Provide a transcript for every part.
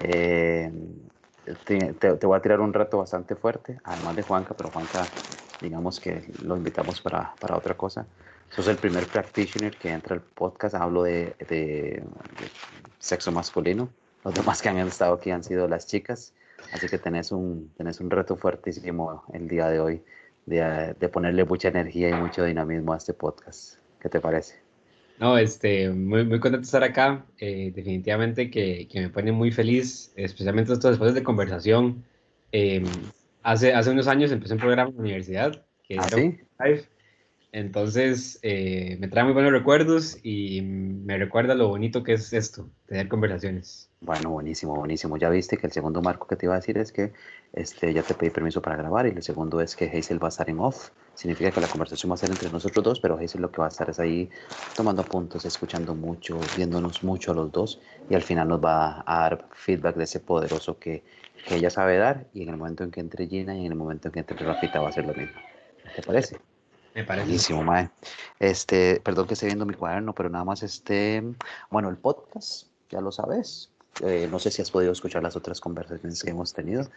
Eh, te, voy a tirar un reto bastante fuerte, además de Juanca, pero Juanca, digamos que lo invitamos para, para otra cosa. Sos el primer practitioner que entra al podcast, hablo de, de, sexo masculino. Los demás que han estado aquí han sido las chicas, así que tenés un, tenés un reto fuertísimo el día de hoy de, de ponerle mucha energía y mucho dinamismo a este podcast. ¿Qué te parece? No, este, muy, muy contento de estar acá. Eh, definitivamente que, que, me pone muy feliz, especialmente estos después de conversación. Eh, hace, hace unos años empecé un programa en la universidad que ¿Ah, era sí? Live. Entonces eh, me trae muy buenos recuerdos y me recuerda lo bonito que es esto, tener conversaciones. Bueno, buenísimo, buenísimo. Ya viste que el segundo marco que te iba a decir es que este, ya te pedí permiso para grabar y el segundo es que Hazel va a estar en off. Significa que la conversación va a ser entre nosotros dos, pero Hazel lo que va a estar es ahí tomando puntos, escuchando mucho, viéndonos mucho a los dos y al final nos va a dar feedback de ese poderoso que, que ella sabe dar y en el momento en que entre Gina y en el momento en que entre Rafita va a ser lo mismo. ¿Te parece? Me parece. Buenísimo, Mae. Este, perdón que esté viendo mi cuaderno, pero nada más este, bueno, el podcast, ya lo sabes. Eh, no sé si has podido escuchar las otras conversaciones que hemos tenido,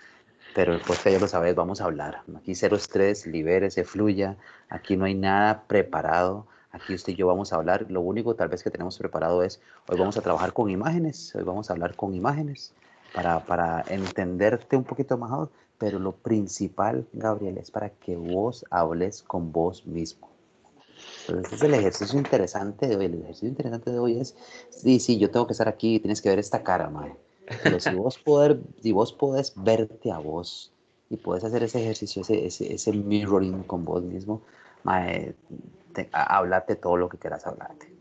pero el podcast ya lo sabes, vamos a hablar. Aquí cero estrés, libérese, fluya. Aquí no hay nada preparado. Aquí usted y yo vamos a hablar. Lo único tal vez que tenemos preparado es, hoy vamos a trabajar con imágenes, hoy vamos a hablar con imágenes para, para entenderte un poquito más, pero lo principal, Gabriel, es para que vos hables con vos mismo. Entonces, es el ejercicio interesante de hoy. El ejercicio interesante de hoy es, sí, sí, yo tengo que estar aquí, tienes que ver esta cara, mae. Pero si vos, poder, si vos podés verte a vos y puedes hacer ese ejercicio, ese, ese, ese mirroring con vos mismo, mae, te, hablate todo lo que quieras hablarte.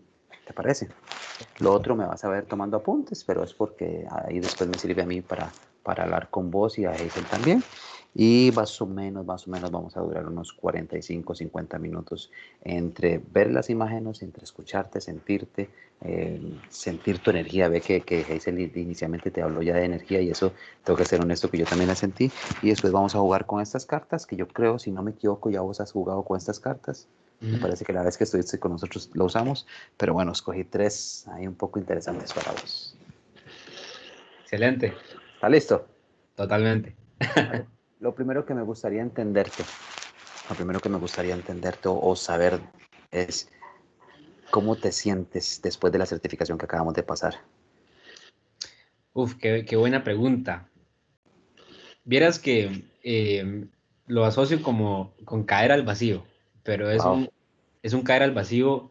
¿Te parece? Lo otro me vas a ver tomando apuntes, pero es porque ahí después me sirve a mí para, para hablar con vos y a Hazel también. Y más o menos, más o menos vamos a durar unos 45, 50 minutos entre ver las imágenes, entre escucharte, sentirte, eh, sentir tu energía. Ve que, que Hazel inicialmente te habló ya de energía y eso tengo que ser honesto que yo también la sentí. Y después vamos a jugar con estas cartas que yo creo, si no me equivoco, ya vos has jugado con estas cartas. Me parece que la vez que estuviste con nosotros lo usamos, pero bueno, escogí tres ahí un poco interesantes para vos. Excelente. ¿Está listo? Totalmente. Lo primero que me gustaría entenderte, lo primero que me gustaría entenderte o, o saber es cómo te sientes después de la certificación que acabamos de pasar. Uf, qué, qué buena pregunta. Vieras que eh, lo asocio como con caer al vacío, pero es, Wow. un, es un caer al vacío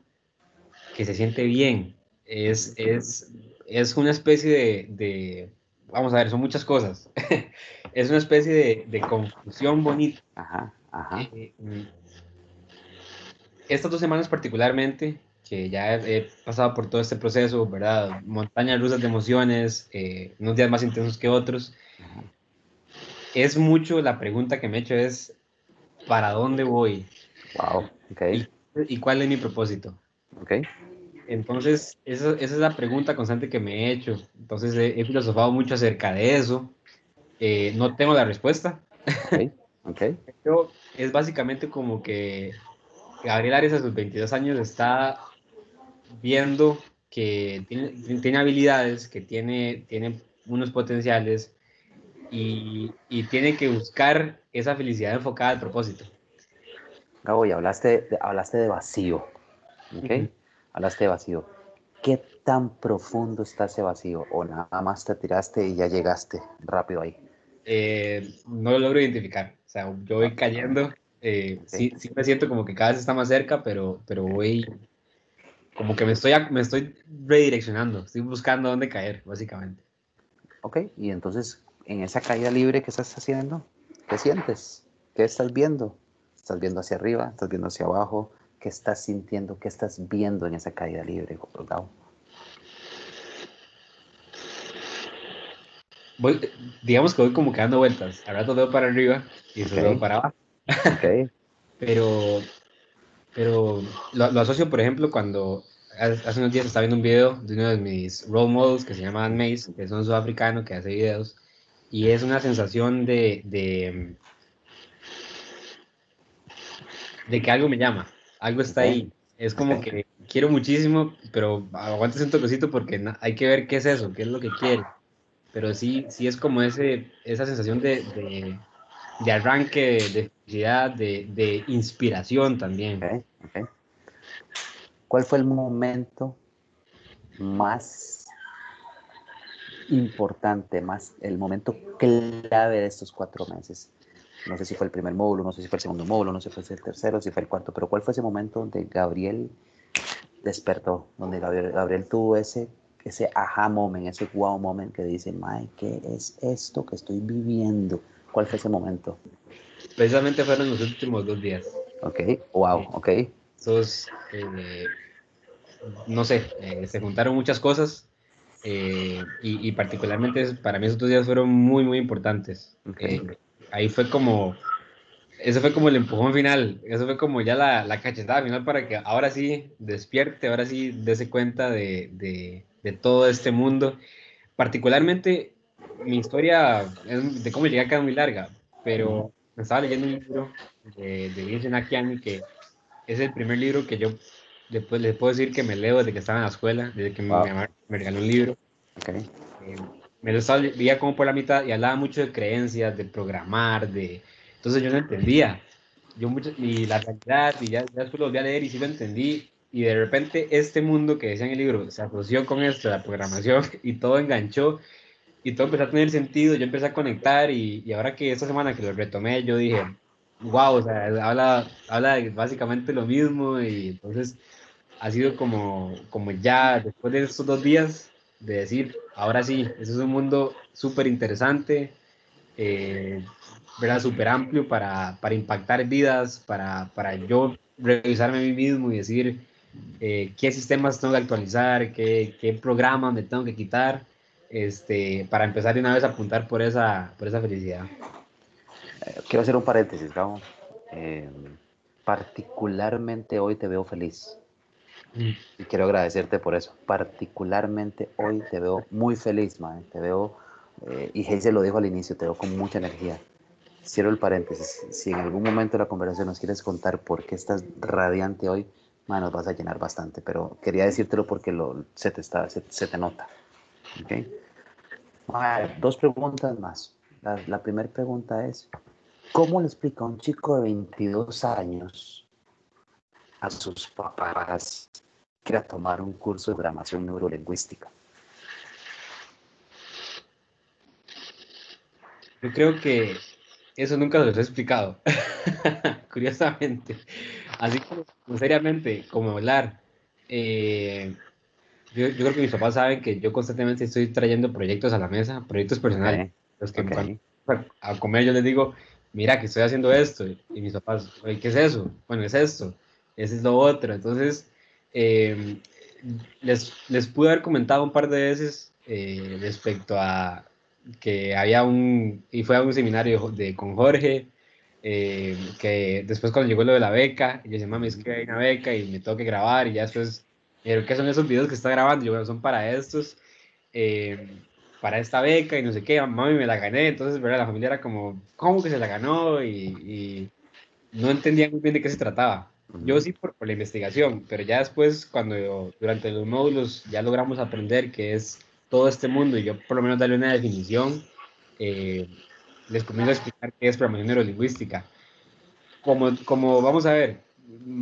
que se siente bien. Es, es, es una especie de, de- vamos a ver, son muchas cosas. es una especie de, de confusión bonita. Ajá, ajá. Eh, estas dos semanas particularmente, que ya he, he pasado por todo este proceso, ¿verdad? Montañas rusas de emociones, eh, unos días más intensos que otros. ajá. Es mucho la pregunta que me he hecho es, ¿para dónde voy? Wow, ok, ¿Y cuál es mi propósito? ok. Entonces, esa, esa es la pregunta constante que me he hecho. Entonces, he, he filosofado mucho acerca de eso. Eh, no tengo la respuesta, Ok, ok. pero es básicamente como que Gabriel Arias a sus 22 años está viendo que tiene, tiene habilidades, que tiene, tiene unos potenciales y, y tiene que buscar esa felicidad enfocada al propósito. Gabo, y hablaste, de- hablaste de vacío, ok. Ujú. Hablaste de vacío. ¿Qué tan profundo está ese vacío? ¿O nada más te tiraste y ya llegaste rápido ahí? Eh, no lo logro identificar. O sea, yo voy cayendo. eh, sí, sí me siento como que cada vez está más cerca, pero, pero voy como que me estoy, me estoy redireccionando. Estoy buscando dónde caer, básicamente. Ok, y entonces en esa caída libre que estás haciendo, ¿qué sientes? ¿Qué estás viendo? ¿Estás viendo hacia arriba? ¿Estás viendo hacia abajo? ¿Qué estás sintiendo? ¿Qué estás viendo en esa caída libre, Gabo? Voy, digamos que voy como que dando vueltas. Al rato veo para arriba y después Ok. veo para abajo. Pero, pero lo, lo asocio, por ejemplo, cuando hace unos días estaba viendo un video de uno de mis role models que se llama Dan Mace, que es un sudafricano que hace videos, y es una sensación de, de, de que algo me llama, algo está ahí. Es como que quiero muchísimo, pero aguantes un toquecito porque hay que ver qué es eso, qué es lo que quiere. Pero sí, sí es como ese, esa sensación de, de, arranque, de felicidad, de, de inspiración también. ¿Cuál fue el momento más importante, más el momento clave de estos cuatro meses? No sé si fue el primer módulo, no sé si fue el segundo módulo, no sé si fue el tercero, si fue el cuarto, pero ¿cuál fue ese momento donde Gabriel despertó, donde Gabriel, Gabriel tuvo ese, ese aha moment, ese wow moment que dice, Mae, ¿qué es esto que estoy viviendo? ¿Cuál fue ese momento? Precisamente fueron los últimos dos días. Ok, wow, ok. Esos, eh, no sé, eh, se juntaron muchas cosas eh, y, particularmente para mí esos dos días fueron muy, muy importantes. Okay ahí fue como, eso fue como el empujón final, eso fue como ya la, la cachetada final para que ahora sí despierte, ahora sí dése cuenta de, de, de todo este mundo. Particularmente, mi historia de cómo llegué acá es muy larga, pero me estaba leyendo un libro de, de Vince Nakiani que es el primer libro que yo después les puedo decir que me leo desde que estaba en la escuela, desde que mi mamá me regaló un libro. Okay. Eh, me lo estaba, veía como por la mitad y hablaba mucho de creencias, de programar, de... Entonces yo no entendía. Yo mucho, y la realidad, y ya, ya después lo volví a leer y sí lo entendí. Y de repente este mundo que decía en el libro se asoció con esto, la programación, y todo enganchó, y todo empezó a tener sentido, yo empecé a conectar, y, y ahora que esta semana que lo retomé, yo dije, wow, o sea, habla, habla básicamente lo mismo, y entonces ha sido como, como ya, después de estos dos días, de decir, ahora sí, ese es un mundo súper interesante, eh, ¿verdad? Súper amplio para, para, impactar vidas, para, para, yo revisarme a mí mismo y decir eh, qué sistemas tengo que actualizar, qué, qué programas me tengo que quitar, este, para empezar de una vez a apuntar por esa, por esa felicidad. Eh, quiero hacer un paréntesis, Gabo. particularmente hoy te veo feliz. Y quiero agradecerte por eso. Particularmente hoy te veo muy feliz, man. Te veo, eh, y se lo dijo al inicio, te veo con mucha energía. Cierro el paréntesis. Si en algún momento de la conversación nos quieres contar por qué estás radiante hoy, nos vas a llenar bastante. Pero quería decírtelo porque lo, se, te se, te nota. ¿Okay? dos preguntas más. La, primera pregunta es, ¿cómo le explica a un chico de 22 años a sus papás que a tomar un curso de programación neurolingüística? Yo creo que eso nunca lo he explicado, curiosamente. Así como seriamente, como hablar. Eh, yo, yo, creo que mis papás saben que yo constantemente estoy trayendo proyectos a la mesa, proyectos personales. Los que a comer yo les digo, mira que estoy haciendo esto. Y mis papás, ¿qué es eso? Bueno, es esto ese es lo otro. Entonces, eh, les, les pude haber comentado un par de veces eh, respecto a que había un, y fue a un seminario de, con Jorge, eh, que después cuando llegó lo de la beca, yo decía, mami, es que hay una beca y me tengo que grabar y ya después, pero ¿qué son esos videos que está grabando? Yo, bueno, son para estos, para esta beca y no sé qué, mami, me la gané, entonces, ¿verdad? La familia era como, ¿cómo que se la ganó? Y, y no entendía muy bien de qué se trataba. Yo sí por, la investigación, pero ya después, cuando durante los módulos ya logramos aprender qué es todo este mundo y yo por lo menos darle una definición, eh, les comienzo a explicar qué es programación neurolingüística. Como, como vamos a ver,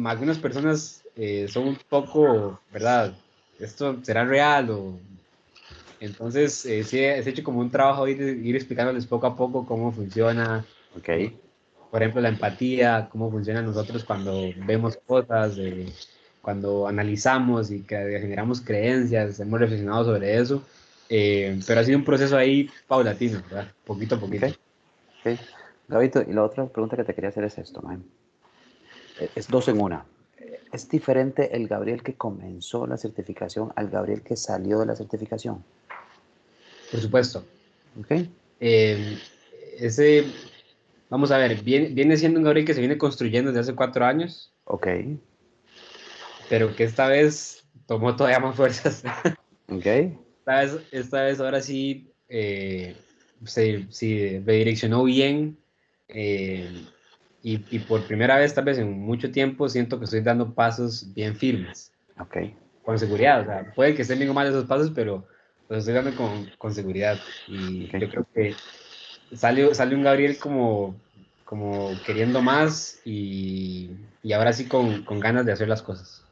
algunas personas eh, son un poco, ¿verdad? ¿Esto será real? O... Entonces, eh, sí, he hecho como un trabajo de ir explicándoles poco a poco cómo funciona. Okay por ejemplo, la empatía, cómo funciona nosotros cuando vemos cosas, cuando analizamos y que generamos creencias, hemos reflexionado sobre eso, eh, pero ha sido un proceso ahí paulatino, ¿verdad? Poquito a poquito. Okay. Gabito, y la otra pregunta que te quería hacer es esto, man. Es dos en una. ¿Es diferente el Gabriel que comenzó la certificación al Gabriel que salió de la certificación? Por supuesto. Ok. Eh, ese Vamos a ver, viene, viene siendo un Gabriel que se viene construyendo desde hace cuatro años. Ok. Pero que esta vez tomó todavía más fuerzas. Ok. Esta vez, esta vez ahora sí eh, se, redireccionó bien. Eh, y, y, por primera vez, tal vez en mucho tiempo, siento que estoy dando pasos bien firmes. Ok. Con seguridad. O sea, puede que estén bien o mal esos pasos, pero, los estoy dando con, con seguridad. Y yo creo que sale, sale un Gabriel como, como queriendo más y, y ahora sí con, con, ganas de hacer las cosas.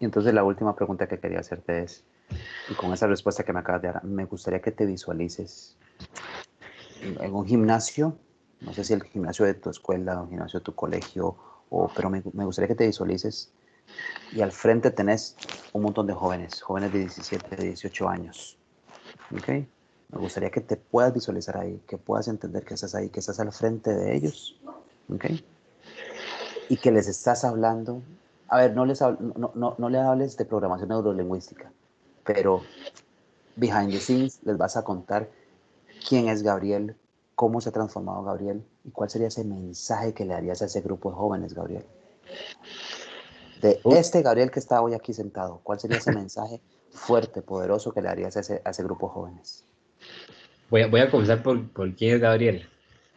Y entonces la última pregunta que quería hacerte es, y con esa respuesta que me acabas de dar, me gustaría que te visualices en un gimnasio, no sé si el gimnasio de tu escuela o el gimnasio de tu colegio, o, pero me, me gustaría que te visualices y al frente tenés un montón de jóvenes, jóvenes de 17, de 18 años. ¿Ok? Me gustaría que te puedas visualizar ahí, que puedas entender que estás ahí, que estás al frente de ellos. ¿Ok? Y que les estás hablando. A ver, no les, no, no, no le hables de programación neurolingüística, pero behind the scenes les vas a contar quién es Gabriel, cómo se ha transformado Gabriel y cuál sería ese mensaje que le darías a ese grupo de jóvenes, Gabriel de este Gabriel que está hoy aquí sentado, ¿cuál sería ese mensaje fuerte, poderoso que le darías a ese, a ese grupo de jóvenes? Voy a, voy a comenzar por, por quién es Gabriel.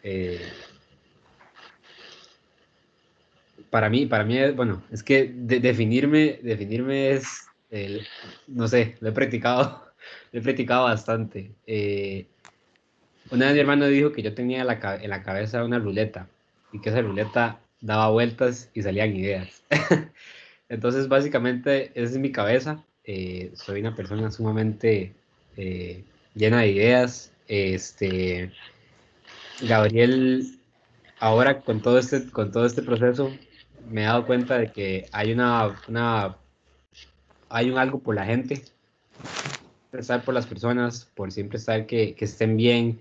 Eh, para mí, para mí, bueno, es que definirme, definirme es, no sé, lo he practicado, lo he practicado bastante. Eh, una vez mi hermano dijo que yo tenía en la cabeza una ruleta y que esa ruleta daba vueltas y salían ideas. Entonces, básicamente, esa es mi cabeza. Eh, soy una persona sumamente eh, llena de ideas. Este, Gabriel, ahora con todo, este, con todo este proceso, me he dado cuenta de que hay una hay un algo por la gente, estar por las personas, por siempre estar que, que estén bien,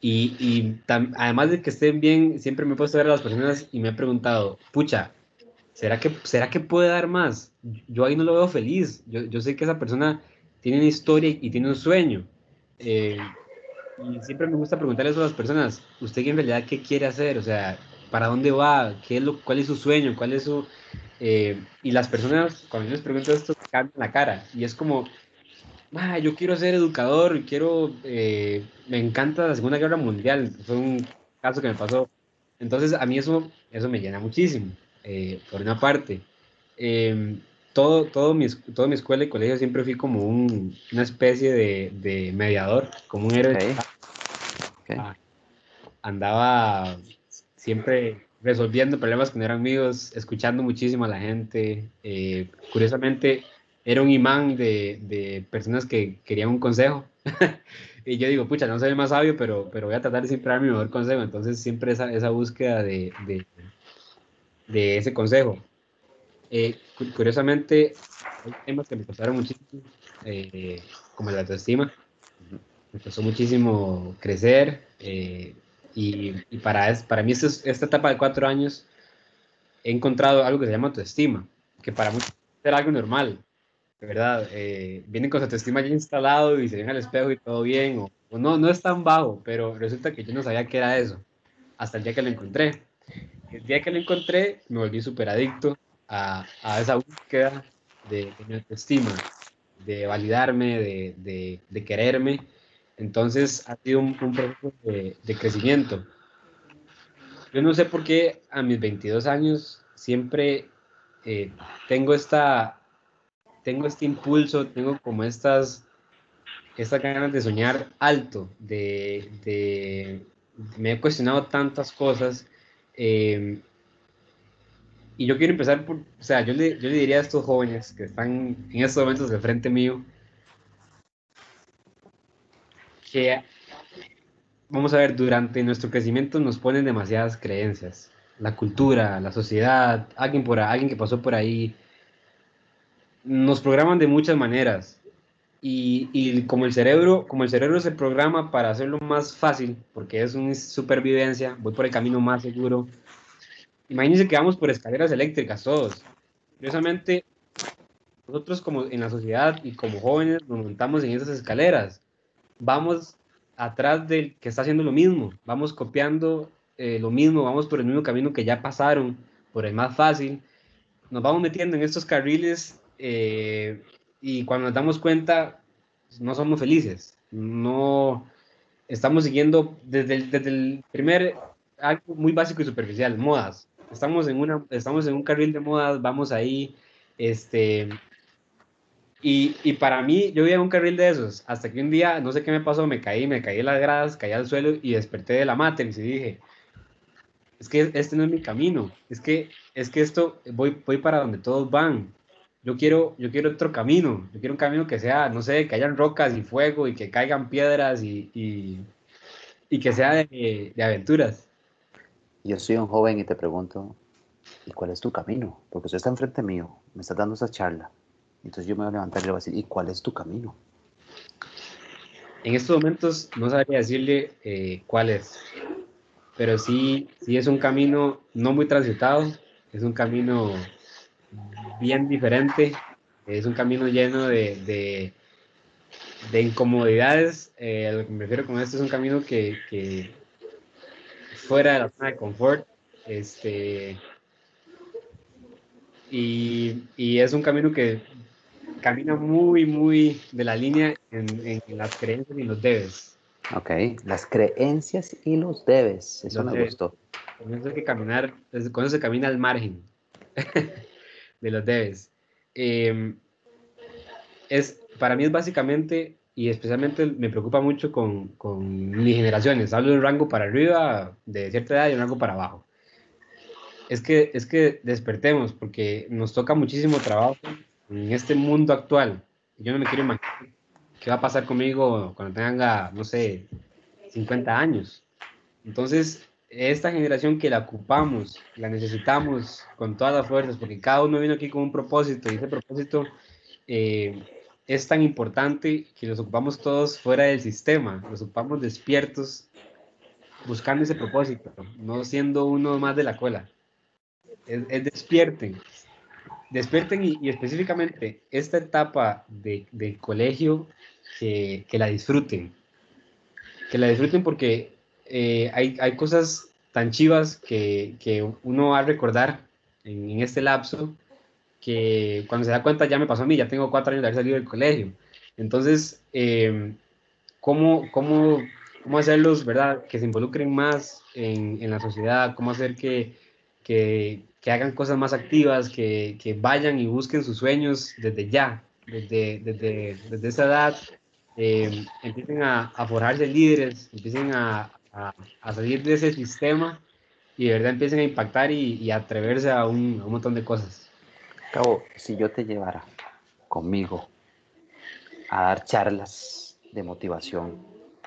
y, y además de que estén bien, siempre me he puesto a ver a las personas y me he preguntado, pucha, ¿será que, ¿será que puede dar más? Yo ahí no lo veo feliz. Yo, yo sé que esa persona tiene una historia y tiene un sueño. Eh, y siempre me gusta preguntarle eso a las personas, ¿usted en realidad qué quiere hacer? O sea, ¿para dónde va? ¿Qué es lo, ¿Cuál es su sueño? ¿Cuál es su...? Eh, y las personas, cuando yo les pregunto esto, cambian la cara. Y es como, ah, yo quiero ser educador, quiero, eh, me encanta la Segunda Guerra Mundial, fue un caso que me pasó. Entonces a mí eso, eso me llena muchísimo, eh, por una parte. Em, todo, todo, mi, toda mi escuela y colegio siempre fui como un, una especie de, de, mediador, como un héroe. Ah, andaba siempre resolviendo problemas que no eran míos, escuchando muchísimo a la gente. Eh, curiosamente, era un imán de, de personas que querían un consejo. y yo digo, pucha, no soy el más sabio, pero, pero voy a tratar de siempre dar mi mejor consejo. Entonces, siempre esa, esa búsqueda de, de, de ese consejo. Eh, curiosamente, hay temas que me costaron muchísimo, eh, como la autoestima. Me costó muchísimo crecer. Eh, y, y, para, para mí, esta, esta etapa de cuatro años, he encontrado algo que se llama autoestima, que para muchos es algo normal, ¿verdad? Eh, vienen con su autoestima ya instalado y se ven al espejo y todo bien, o, no, no es tan bajo, pero resulta que yo no sabía qué era eso, hasta el día que lo encontré. El día que lo encontré, me volví súper adicto a, a, esa búsqueda de, de, mi autoestima, de validarme, de, de, de, quererme. Entonces ha sido un, un proceso de, de crecimiento. Yo no sé por qué a mis 22 años siempre eh, tengo esta tengo este impulso, tengo como estas, estas ganas de soñar alto, de, de me he cuestionado tantas cosas. Eh, y yo quiero empezar por, o sea, yo le, yo le diría a estos jóvenes que están en estos momentos de frente mío, que, vamos a ver, durante nuestro crecimiento nos ponen demasiadas creencias. La cultura, la sociedad, alguien, por, alguien que pasó por ahí, nos programan de muchas maneras. Y, y, como el cerebro, como el cerebro se programa para hacerlo más fácil, porque es una supervivencia, voy por el camino más seguro. Imagínense que vamos por escaleras eléctricas todos. Curiosamente, nosotros como en la sociedad y como jóvenes nos montamos en esas escaleras. Vamos atrás del que está haciendo lo mismo, vamos copiando eh, lo mismo, vamos por el mismo camino que ya pasaron, por el más fácil. Nos vamos metiendo en estos carriles eh, y cuando nos damos cuenta, no somos felices. No estamos siguiendo desde el, desde el primer algo muy básico y superficial, modas. Estamos en, una, estamos en un carril de modas, vamos ahí, este, Y, y, para mí, yo iba en un carril de esos, hasta que un día, no sé qué me pasó, me caí, me caí en las gradas, caí al suelo y desperté de la Matrix y dije, es que este no es mi camino, es que, es que esto, voy, voy para donde todos van. Yo quiero, yo quiero otro camino, yo quiero un camino que sea, no sé, que hayan rocas y fuego y que caigan piedras y, y, y que sea de, de aventuras. Yo soy un joven y te pregunto, ¿y cuál es tu camino? Porque usted está enfrente mío, me está dando esa charla. Entonces yo me voy a levantar y le voy a decir, ¿y cuál es tu camino? En estos momentos no sabría decirle eh, cuál es, pero sí, sí es un camino no muy transitado, es un camino bien diferente, es un camino lleno de, de, de incomodidades. Eh, a lo que me refiero con esto es un camino que, que fuera de la zona de confort, este, y, y, es un camino que camina muy, muy de la línea en, en las creencias y los debes. Ok, las creencias y los debes, eso Los me debes. gustó. Con eso, hay que caminar, es- con eso se camina al margen de los debes. Eh, es, para mí es básicamente, y especialmente me preocupa mucho con, con mis generaciones, hablo de un rango para arriba, de cierta edad, y un rango para abajo. Es que, es que despertemos, porque nos toca muchísimo trabajo en este mundo actual. Yo no me quiero imaginar qué va a pasar conmigo cuando tenga, no sé, 50 años. Entonces, esta generación que la ocupamos, la necesitamos con todas las fuerzas, porque cada uno vino aquí con un propósito y ese propósito eh, es tan importante que los ocupamos todos fuera del sistema, los ocupamos despiertos, buscando ese propósito, no siendo uno más de la cola. Es, es despierten, despierten y, específicamente esta etapa de, del colegio, que, la disfruten, que la disfruten porque eh, hay, hay cosas tan chivas que, que uno va a recordar en, este lapso que cuando se da cuenta ya me pasó a mí, ya tengo cuatro años de haber salido del colegio. Entonces, eh, ¿cómo, cómo, ¿cómo hacerlos, verdad, que se involucren más en, en la sociedad? ¿Cómo hacer que, que, que hagan cosas más activas, que, que, vayan y busquen sus sueños desde ya, desde, desde, desde esa edad? Eh, empiecen a, a forjarse líderes, empiecen a, a, a, salir de ese sistema y de verdad empiecen a impactar y, y atreverse a un, un, montón de cosas. Cabo, si yo te llevara conmigo a dar charlas de motivación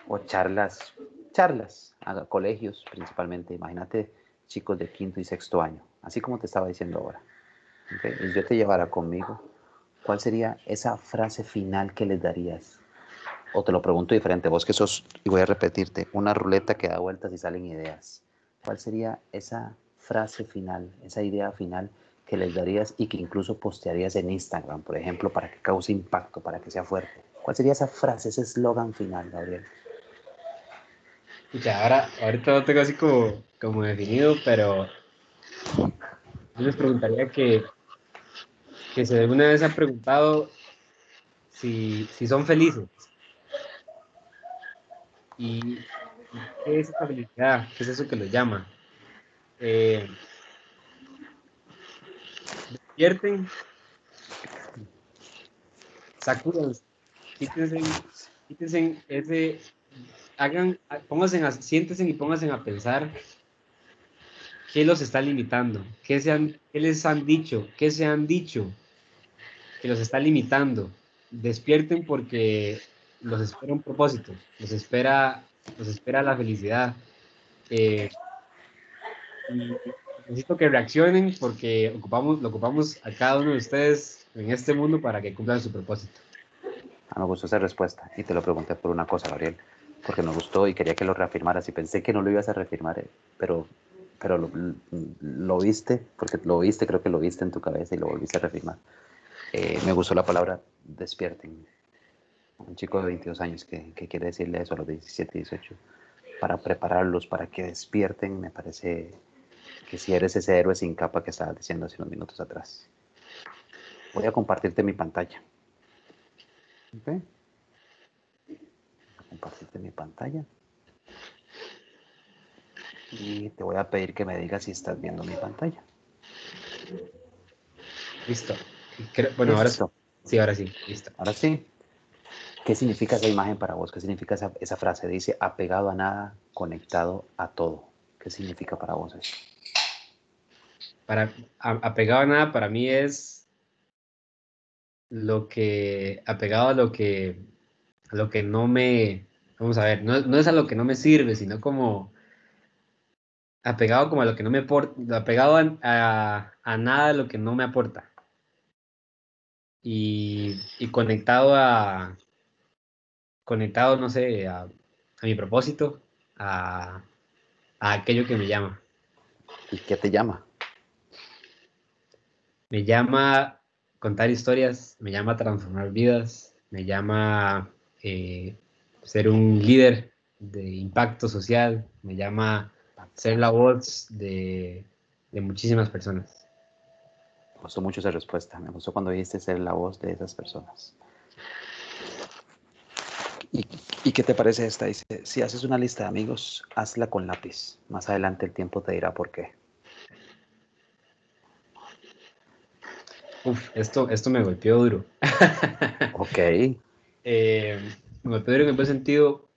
o charlas, charlas a colegios principalmente, imagínate chicos de quinto y sexto año, así como te estaba diciendo ahora, y yo te llevara conmigo, ¿cuál sería esa frase final que les darías? O te lo pregunto diferente, vos que sos, y voy a repetirte, una ruleta que da vueltas y salen ideas. ¿Cuál sería esa frase final, esa idea final que les darías y que incluso postearías en Instagram, por ejemplo, para que cause impacto, para que sea fuerte? ¿Cuál sería esa frase, ese eslogan final, Gabriel? Ya, ahora, ahorita lo tengo así como, como definido, pero yo les preguntaría que, que si alguna vez han preguntado si, si son felices. ¿Y qué es esa felicidad? ¿Qué es eso que lo llama? Eh, despierten, sacúdanse, quítense, quítense ese, hagan, pónganse siéntense y pónganse a pensar qué los está limitando, qué, se han, qué les han dicho, qué se han dicho que los está limitando. Despierten porque los espera un propósito, los espera, los espera la felicidad. Eh, necesito que reaccionen porque ocupamos, lo ocupamos a cada uno de ustedes en este mundo para que cumplan su propósito. Ah, me gustó esa respuesta y te lo pregunté por una cosa, Gabriel, porque me gustó y quería que lo reafirmaras y pensé que no lo ibas a reafirmar, eh, pero, pero lo, viste, porque lo viste, creo que lo viste en tu cabeza y lo volviste a reafirmar. Eh, me gustó la palabra despierten un chico de 22 años que, que, quiere decirle eso a los 17, 18, para prepararlos, para que despierten, me parece que si eres ese héroe sin capa que estabas diciendo hace unos minutos atrás. Voy a compartirte mi pantalla. Voy a compartirte mi pantalla. Y te voy a pedir que me digas si estás viendo mi pantalla. Listo. Creo, bueno, Listo. ahora Sí, ahora sí, listo. Ahora sí. ¿Qué significa esa imagen para vos? ¿Qué significa esa, esa frase? Dice, apegado a nada, conectado a todo. ¿Qué significa para vos eso? Para, apegado a nada, para mí es lo que, apegado a lo que, a lo que no me, vamos a ver, no, no es a lo que no me sirve, sino como apegado como a lo que no me aporta, apegado a, a, a nada de lo que no me aporta. Y, y conectado a, conectado, no sé, a, a mi propósito, a, a aquello que me llama. ¿Y qué te llama? Me llama contar historias, me llama transformar vidas, me llama eh, ser un líder de impacto social, me llama ser la voz de, de muchísimas personas. Me gustó mucho esa respuesta, me gustó cuando dijiste ser la voz de esas personas. ¿Y, ¿Y, qué te parece esta? Dice, si haces una lista de amigos, hazla con lápiz. Más adelante el tiempo te dirá por qué. Uf, esto, esto me golpeó duro. ok. Eh, me golpeó duro en el buen sentido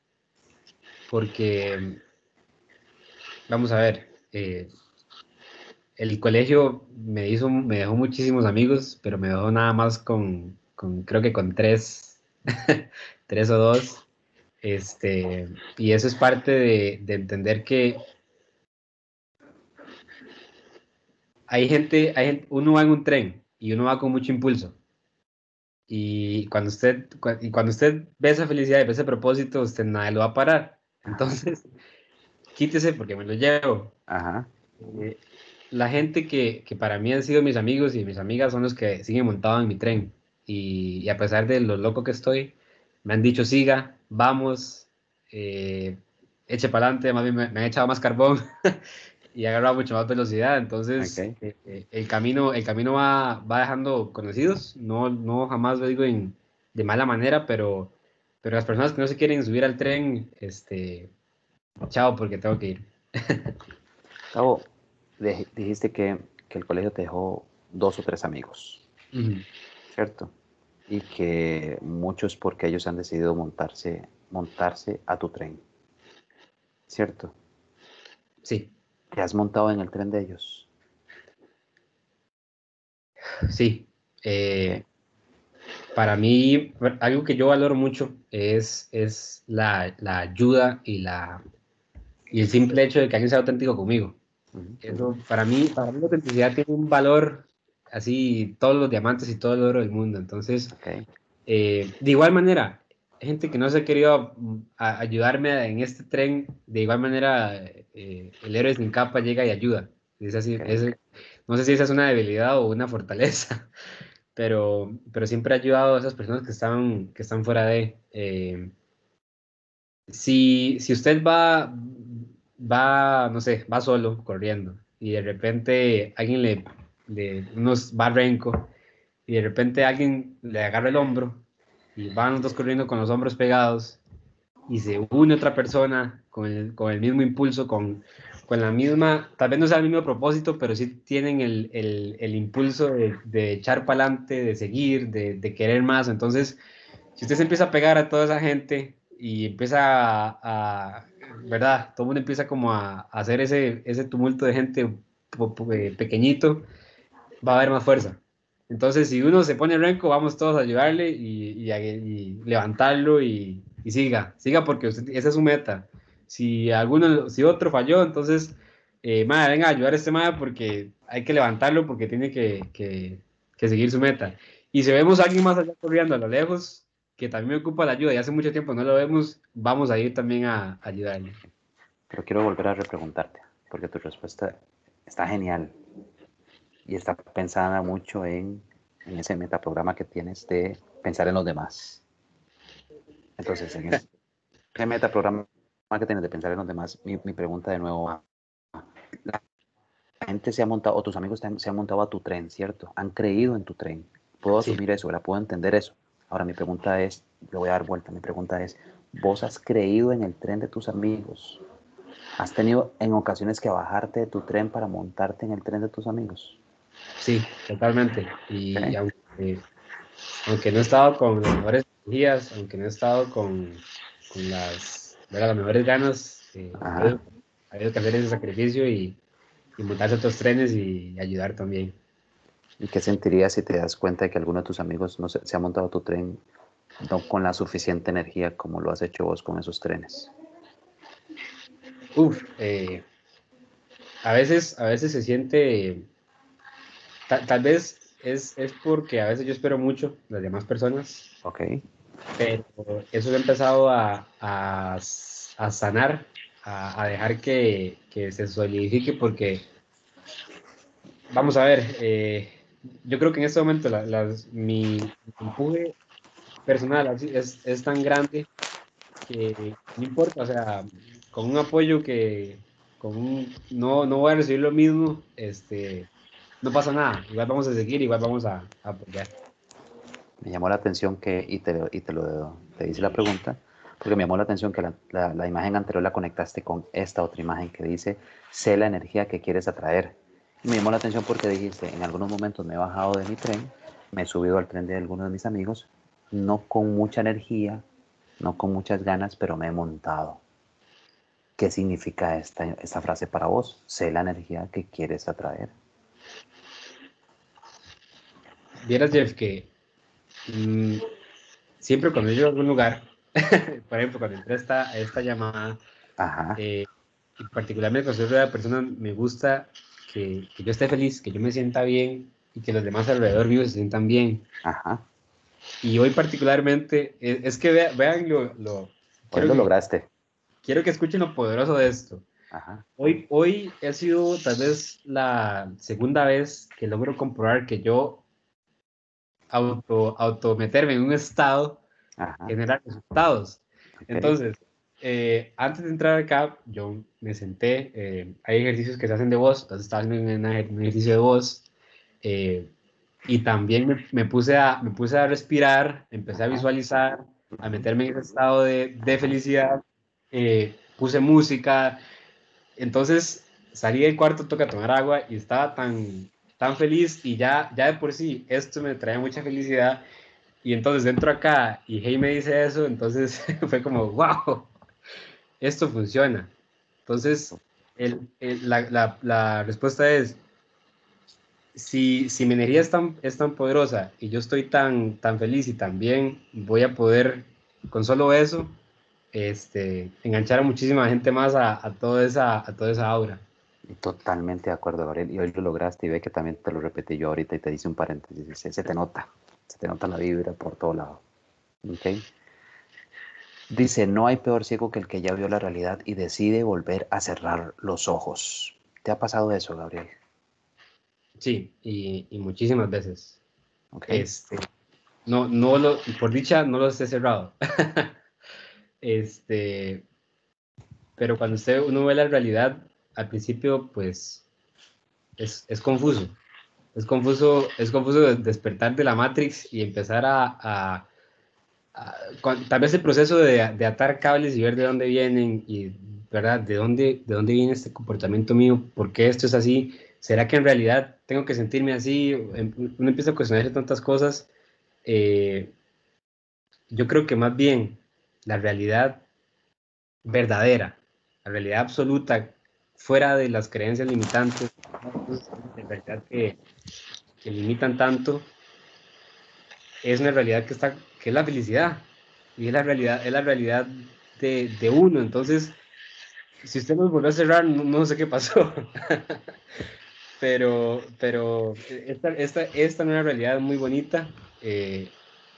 porque, vamos a ver, eh, el colegio me, hizo, me dejó muchísimos amigos, pero me dejó nada más con, con creo que con tres, tres o dos. Este, y eso es parte de, de entender que hay gente, hay uno va en un tren y uno va con mucho impulso. Y cuando usted, cuando usted ve esa felicidad y ve ese propósito, usted nada lo va a parar. Entonces, quítese porque me lo llevo. Ajá. Eh, la gente que, que, para mí han sido mis amigos y mis amigas son los que siguen montados en mi tren. Y, y a pesar de lo loco que estoy, me han dicho siga, vamos, eh, eche para adelante, más bien me, me, han echado más carbón y agarrado mucho más velocidad. Entonces, okay. eh, eh, el camino, el camino va, va dejando conocidos. No, no jamás lo digo en, de mala manera, pero, pero las personas que no se quieren subir al tren, este, chao, porque tengo que ir. Cabo, dijiste que, que, el colegio te dejó dos o tres amigos, uh -huh. ¿cierto? Y que muchos porque ellos han decidido montarse, montarse a tu tren, ¿cierto? Sí. ¿Te has montado en el tren de ellos? Sí. Eh, para mí, algo que yo valoro mucho es, es la, la, ayuda y, la, y el simple hecho de que alguien sea auténtico conmigo. Eso, para, mí, para mí la autenticidad tiene un valor así, todos los diamantes y todo el oro del mundo. Entonces, okay. eh, de igual manera, gente que no se ha querido a, ayudarme en este tren, de igual manera, eh, el héroe sin capa llega y ayuda. Es así, okay. es, no sé si esa es una debilidad o una fortaleza, pero, pero siempre ha ayudado a esas personas que están, que están fuera de... Eh, si, si usted va, va, no sé, va solo corriendo y de repente alguien le, le unos va renco y de repente alguien le agarra el hombro y van los dos corriendo con los hombros pegados y se une otra persona con el, con el mismo impulso, con, con, la misma, tal vez no sea el mismo propósito, pero sí tienen el, el, el impulso de, de echar para adelante, de seguir, de, de, querer más. Entonces, si usted se empieza a pegar a toda esa gente y empieza a, a ¿verdad? Todo el mundo empieza como a, hacer ese, ese tumulto de gente pequeñito, va a haber más fuerza. Entonces, si uno se pone renco, vamos todos a ayudarle y, y, levantarlo y, y, siga, siga porque esa es su meta. Si alguno, si otro falló, entonces, eh, madre, venga a ayudar a este madre porque hay que levantarlo porque tiene que, que, que, seguir su meta. Y si vemos a alguien más allá corriendo a lo lejos, que también me ocupa la ayuda y hace mucho tiempo no lo vemos, vamos a ir también a, a ayudarle. Pero quiero volver a repreguntarte, porque tu respuesta está genial y está pensada mucho en, en, ese metaprograma que tienes de pensar en los demás. Entonces, en ese, ese metaprograma que tienes de pensar en los demás, mi, mi pregunta de nuevo va, la gente se ha montado, o tus amigos se han montado a tu tren, ¿cierto? Han creído en tu tren. Puedo asumir eso, ¿verdad? Puedo entender eso. Ahora mi pregunta es, le voy a dar vuelta, mi pregunta es, ¿vos has creído en el tren de tus amigos? ¿Has tenido en ocasiones que bajarte de tu tren para montarte en el tren de tus amigos? Sí, totalmente. Y, aunque, aunque no he estado con las mejores energías, aunque no he estado con, con las, las mejores ganas, eh, ha habido que hacer ese sacrificio y, y montarse otros trenes y ayudar también. ¿Y qué sentirías si te das cuenta de que alguno de tus amigos no se, se ha montado tu tren no con la suficiente energía como lo has hecho vos con esos trenes? Uf, eh, a veces, a veces se siente, tal, vez es, es, porque a veces yo espero mucho las demás personas. Ok. Pero eso ha empezado a, a, a sanar, a, a, dejar que, que se solidifique porque, vamos a ver, eh, yo creo que en este momento la, mi empuje personal es, es, tan grande que no importa, o sea, con un apoyo que con un, no, no voy a recibir lo mismo, este, no pasa nada, igual vamos a seguir, igual vamos a, apoyar. Me llamó la atención que, y te, y te lo te hice la pregunta, porque me llamó la atención que la, la, imagen anterior la conectaste con esta otra imagen que dice, sé la energía que quieres atraer. Me llamó la atención porque dijiste, en algunos momentos me he bajado de mi tren, me he subido al tren de algunos de mis amigos, no con mucha energía, no con muchas ganas, pero me he montado. ¿Qué significa esta, esta frase para vos? Sé la energía que quieres atraer. Vieras, Jeff, que mm, siempre cuando yo llego a algún lugar, por ejemplo, cuando entré a esta, esta llamada, eh, y particularmente cuando soy una persona, me gusta que, que, yo esté feliz, que yo me sienta bien y que los demás alrededor mío se sientan bien. Ajá. Y hoy particularmente, e, es, que vean lo... lo hoy lo lograste. Quiero que escuchen lo poderoso de esto. Ajá. Hoy, hoy ha sido tal vez la segunda vez que logro comprobar que yo auto, auto meterme en un estado Ajá. generar resultados. Entonces, eh, antes de entrar acá, yo me senté, eh, hay ejercicios que se hacen de voz, entonces estaba haciendo un, ejercicio de voz, eh, y también me, puse a, me puse a respirar, empecé a visualizar, a meterme en ese estado de, de felicidad, eh, puse música, entonces salí del cuarto, toca tomar agua y estaba tan, tan feliz y ya, ya de por sí esto me trae mucha felicidad y entonces dentro acá y Hey me dice eso, entonces fue como, wow, esto funciona. Entonces, el, el, la, la, la, respuesta es, si, si mi energía es tan, es tan poderosa y yo estoy tan, tan feliz y tan bien, voy a poder, con solo eso, este, enganchar a muchísima gente más a, a, toda, esa, a toda esa aura. Totalmente de acuerdo, Gabriel. Y hoy lo lograste y ve que también te lo repetí yo ahorita y te dice un paréntesis. Se, se te nota, se te nota la vibra por todo lado. ¿Okay? Dice, no hay peor ciego que el que ya vio la realidad y decide volver a cerrar los ojos. ¿Te ha pasado eso, Gabriel? Sí, y, y muchísimas veces. Okay. Este, no, no lo, por dicha, no los he cerrado. este, pero cuando usted, uno ve la realidad, al principio, pues, es, es confuso. Es confuso, es confuso despertar de la Matrix y empezar a, a, tal vez el proceso de, de, atar cables y ver de dónde vienen y, ¿verdad? De dónde, de dónde viene este comportamiento mío, por qué esto es así, ¿será que en realidad tengo que sentirme así? Em, uno empieza a cuestionarse tantas cosas. Eh, yo creo que más bien la realidad verdadera, la realidad absoluta, fuera de las creencias limitantes, de verdad que, que limitan tanto, es una realidad que, está, que es la felicidad. Y es la realidad, es la realidad de, de uno. Entonces, si usted nos volvió a cerrar, no, no sé qué pasó. pero, pero esta, esta, esta nueva realidad muy bonita eh,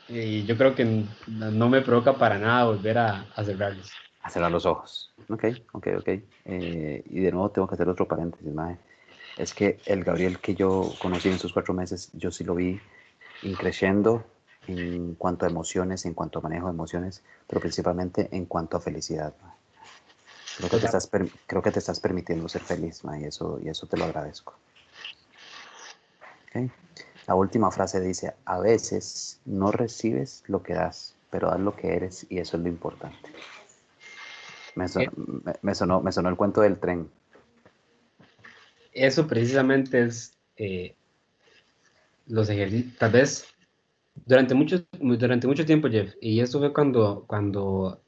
y yo creo que no me provoca para nada volver a, a cerrarlos. A cerrar los ojos. Ok, ok, ok. Eh, y de nuevo tengo que hacer otro paréntesis, Mae. Es que el Gabriel que yo conocí en sus cuatro meses, yo sí lo vi increciendo en cuanto a emociones, en cuanto a manejo de emociones, pero principalmente en cuanto a felicidad. Creo que, te estás, creo que te estás permitiendo ser feliz, Ma, y, eso, y eso te lo agradezco. Okay. La última frase dice, a veces no recibes lo que das, pero das lo que eres y eso es lo importante. Me, me, me sonó, me sonó el cuento del tren. Eso precisamente es eh, los ejercicios, tal vez Durante mucho, durante mucho tiempo, Jeff, y esto fue cuando, cuando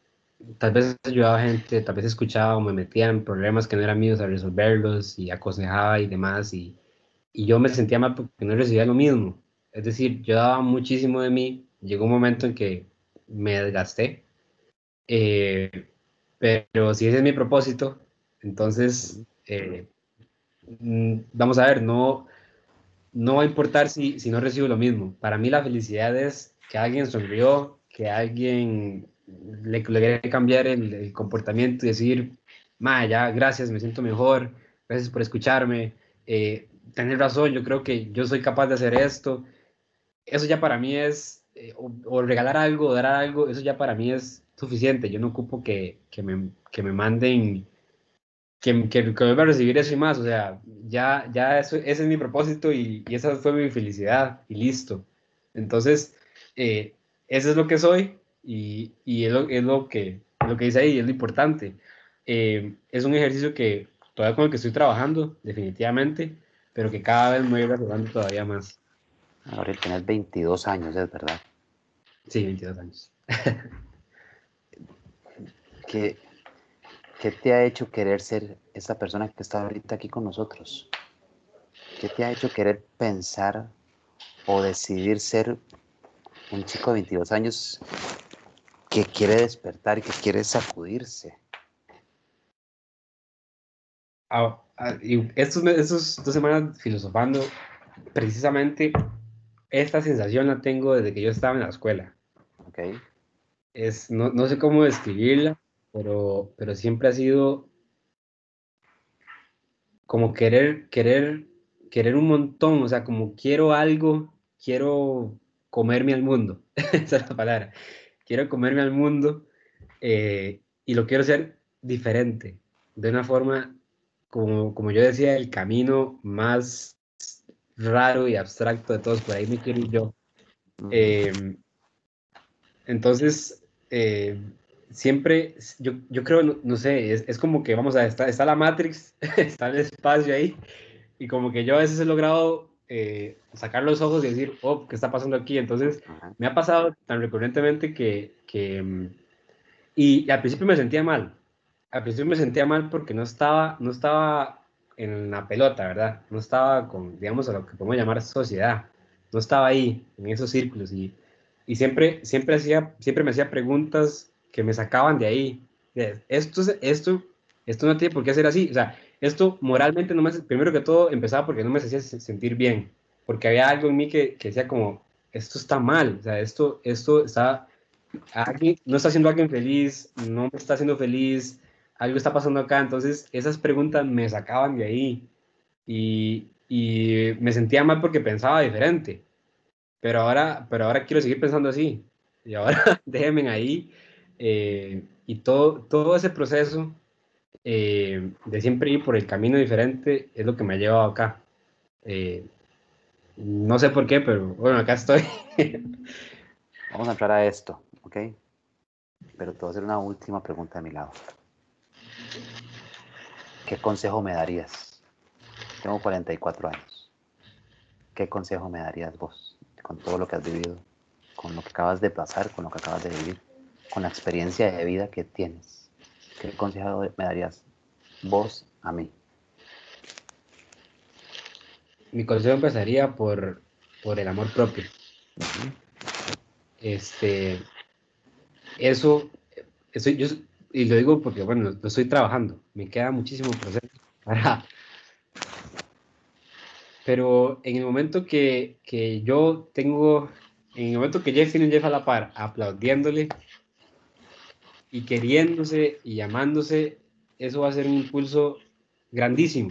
tal vez ayudaba a gente, tal vez escuchaba o me metía en problemas que no eran míos a resolverlos y aconsejaba y demás, y, y yo me sentía mal porque no recibía lo mismo. Es decir, yo daba muchísimo de mí, llegó un momento en que me desgasté, eh, pero si ese es mi propósito, entonces, eh, mm, vamos a ver, no, no va a importar si, si no recibo lo mismo. Para mí la felicidad es que alguien sonrió, que alguien le, le cambiar el, comportamiento y decir, ma, ya, gracias, me siento mejor, gracias por escucharme, eh, tener razón, yo creo que yo soy capaz de hacer esto. Eso ya para mí es, eh, o, regalar algo, o dar algo, eso ya para mí es suficiente. Yo no ocupo que, que, me, que me manden que, que, que vuelva a recibir eso y más. O sea, ya, ya eso, ese es mi propósito y, y esa fue mi felicidad y listo. Entonces, eh, eso es lo que soy y, y es, lo, es, lo, que, lo que dice ahí, es lo importante. Eh, es un ejercicio que todavía con el que estoy trabajando, definitivamente, pero que cada vez me voy a todavía más. Ahora tienes 22 años, es verdad. Sí, 22 años. ¿Qué, ¿Qué te ha hecho querer ser esa persona que está ahorita aquí con nosotros? ¿Qué te ha hecho querer pensar o decidir ser un chico de 22 años que quiere despertar y que quiere sacudirse? Ah, ah, estos, estos dos semanas filosofando, precisamente esta sensación la tengo desde que yo estaba en la escuela. Okay. Es, no, no sé cómo describirla, pero, pero siempre ha sido como querer, querer, querer un montón, o sea, como quiero algo, quiero comerme al mundo, esa es la palabra, quiero comerme al mundo eh, y lo quiero hacer diferente, de una forma, como, como yo decía, el camino más raro y abstracto de todos, por ahí me quiero ir yo. Eh, entonces, eh, siempre, yo, yo creo, no, sé, es, es, como que, vamos a, está, está la Matrix, está el espacio ahí, y como que yo a veces he logrado eh, sacar los ojos y decir, oh, ¿qué está pasando aquí? Entonces, me ha pasado tan recurrentemente que, que mm, y, al principio me sentía mal, al principio me sentía mal porque no estaba, no estaba en la pelota, ¿verdad? No estaba con, digamos, a lo que podemos llamar sociedad, no estaba ahí, en esos círculos, y, y siempre, siempre, hacía, siempre me hacía preguntas que me sacaban de ahí. Esto, esto, esto no tiene por qué ser así. O sea, esto moralmente no me, primero que todo empezaba porque no me hacía sentir bien, porque había algo en mí que, que decía como, esto está mal, o sea, esto, esto está, alguien, no está haciendo a alguien feliz, no me está haciendo feliz, algo está pasando acá, entonces esas preguntas me sacaban de ahí y, y me sentía mal porque pensaba diferente, pero ahora, pero ahora quiero seguir pensando así, y ahora déjenme ahí eh, y todo, todo ese proceso eh, de siempre ir por el camino diferente es lo que me ha llevado acá. Eh, no sé por qué, pero bueno, acá estoy. Vamos a entrar a esto, ¿ok? Pero te voy a hacer una última pregunta de mi lado. ¿Qué consejo me darías? Tengo 44 años. ¿Qué consejo me darías vos con todo lo que has vivido, con lo que acabas de pasar, con lo que acabas de vivir? Con la experiencia de vida que tienes, ¿qué consejo me darías vos a mí? Mi consejo empezaría por, por el amor propio. Este, eso, eso yo, y lo digo porque, bueno, lo estoy trabajando, me queda muchísimo proceso para... Pero en el momento que, que yo tengo, en el momento que Jeff tiene Jeff a la par, aplaudiéndole, y queriéndose y amándose, eso va a ser un impulso grandísimo.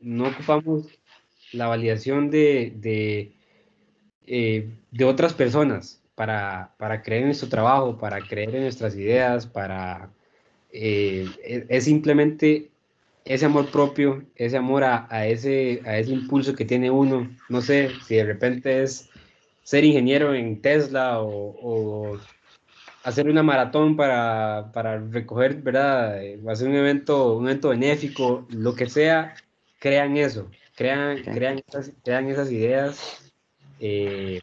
No ocupamos la validación de, de, eh, de otras personas para, para, creer en nuestro trabajo, para creer en nuestras ideas, para... Eh, es, simplemente ese amor propio, ese amor a, a, ese, a ese impulso que tiene uno. No sé si de repente es ser ingeniero en Tesla o hacer una maratón para, para recoger, ¿verdad? Eh, hacer un evento, un evento benéfico, lo que sea, crean eso, crean, crean, esas, crean esas ideas. Eh,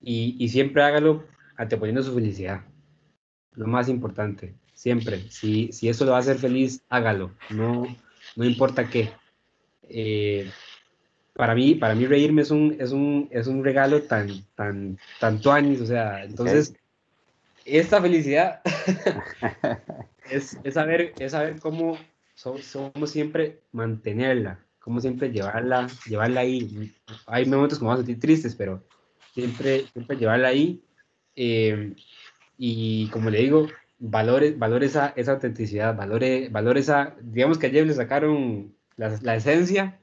y, y siempre hágalo anteponiendo su felicidad. Lo más importante, siempre. Si, si eso lo va a hacer feliz, hágalo. No, no importa qué. Eh, para mí, para mí reírme es un, es un, es un regalo tan, tan, tanto años, o sea, entonces, esta felicidad es, es, saber, es saber cómo somos siempre mantenerla, cómo siempre llevarla, llevarla ahí. Hay momentos como vamos a sentir tristes, pero siempre, siempre llevarla ahí. Eh, y como le digo, valores, valores esa, esa autenticidad, valore, valore esa, digamos que ayer le sacaron la, la esencia,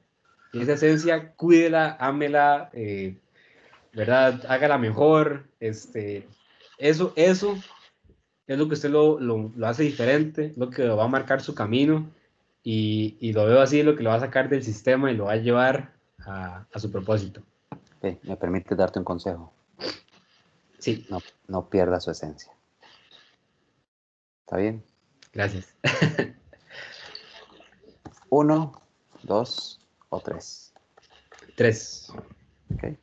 y esa esencia, cuídela, ámela, eh, ¿verdad? Hágala mejor, este, eso, eso es lo que usted lo, lo, lo, hace diferente, lo que va a marcar su camino, y, y, lo veo así, lo que lo va a sacar del sistema y lo va a llevar a, a su propósito. Sí, me permite darte un consejo. Sí. No, no pierda su esencia. ¿Está bien? Gracias. Uno, dos o tres. Tres. Okay.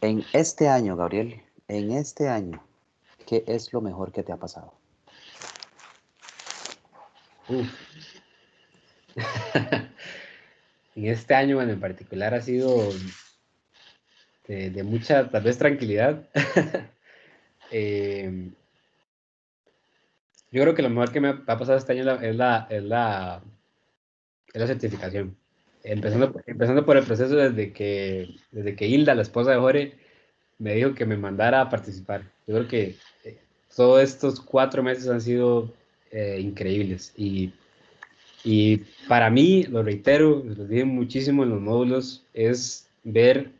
En este año, Gabriel, en este año, ¿qué es lo mejor que te ha pasado? En este año, bueno, en particular ha sido de, de mucha, tal vez, tranquilidad. eh, yo creo que lo mejor que me ha pasado este año es la, es la, es la, certificación. Empezando, empezando por el proceso desde que, desde que Hilda, la esposa de Jorge, me dijo que me mandara a participar. Yo creo que eh, todos estos cuatro meses han sido eh, increíbles. Y, y para mí, lo reitero, lo dije muchísimo en los módulos, es ver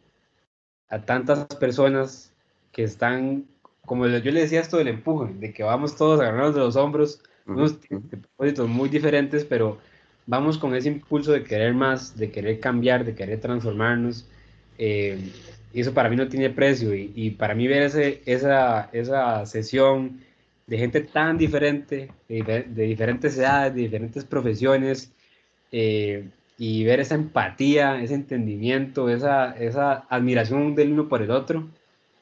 a tantas personas que están como yo le decía esto del empuje, de que vamos todos a agarrarnos de los hombros, unos propósitos muy diferentes, pero vamos con ese impulso de querer más, de querer cambiar, de querer transformarnos. Eh, y eso para mí no tiene precio. Y, y para mí ver ese, esa, esa sesión de gente tan diferente, de, de diferentes edades, de diferentes profesiones, eh, y ver esa empatía, ese entendimiento, esa, esa admiración del uno por el otro,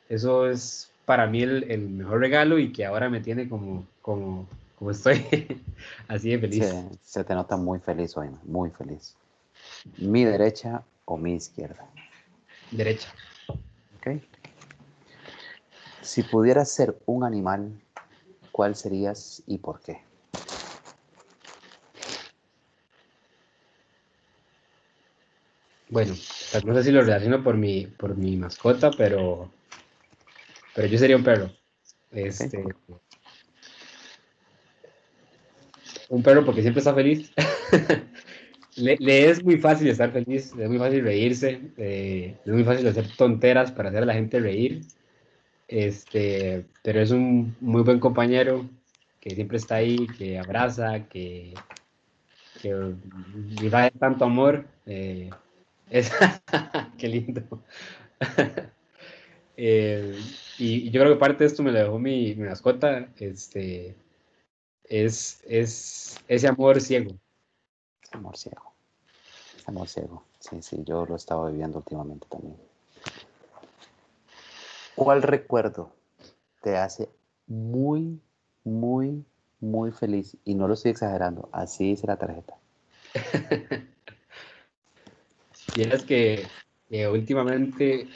eso es para mí el, el, mejor regalo y que ahora me tiene como, como, como estoy, así de feliz. Se, se, te nota muy feliz hoy, muy feliz. ¿Mi derecha o mi izquierda? Derecha. Ok. Si pudieras ser un animal, ¿cuál serías y por qué? Bueno, no sé si lo relaciono por mi, por mi mascota, pero pero yo sería un perro. Este, un perro porque siempre está feliz. le, le, es muy fácil estar feliz, es muy fácil reírse, es muy fácil hacer tonteras para hacer a la gente reír. Este, pero es un muy buen compañero que siempre está ahí, que abraza, que, que de tanto amor. Eh, es, qué lindo. eh, y yo creo que parte de esto me lo dejó mi, mi mascota, este, es, es ese amor ciego. Ese amor ciego. Ese amor ciego. Sí, sí, yo lo estaba viviendo últimamente también. ¿Cuál recuerdo te hace muy, muy, muy feliz? Y no lo estoy exagerando, así dice la tarjeta. es que eh, últimamente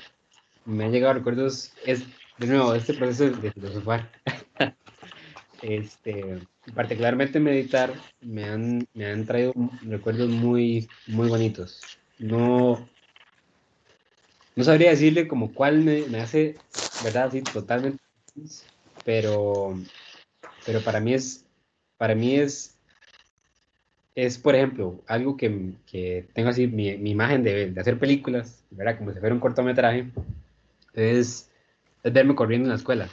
me han llegado recuerdos, es, de nuevo, este proceso de filosofar, este, particularmente meditar, me han, me han traído recuerdos muy, muy bonitos. No, no sabría decirle como cuál me, me hace, ¿verdad? Así totalmente, pero, pero para mí es, para mí es, es por ejemplo, algo que, que tengo así, mi, mi imagen de, de, hacer películas, ¿verdad? Como si fuera un cortometraje, es verme corriendo en la escuela.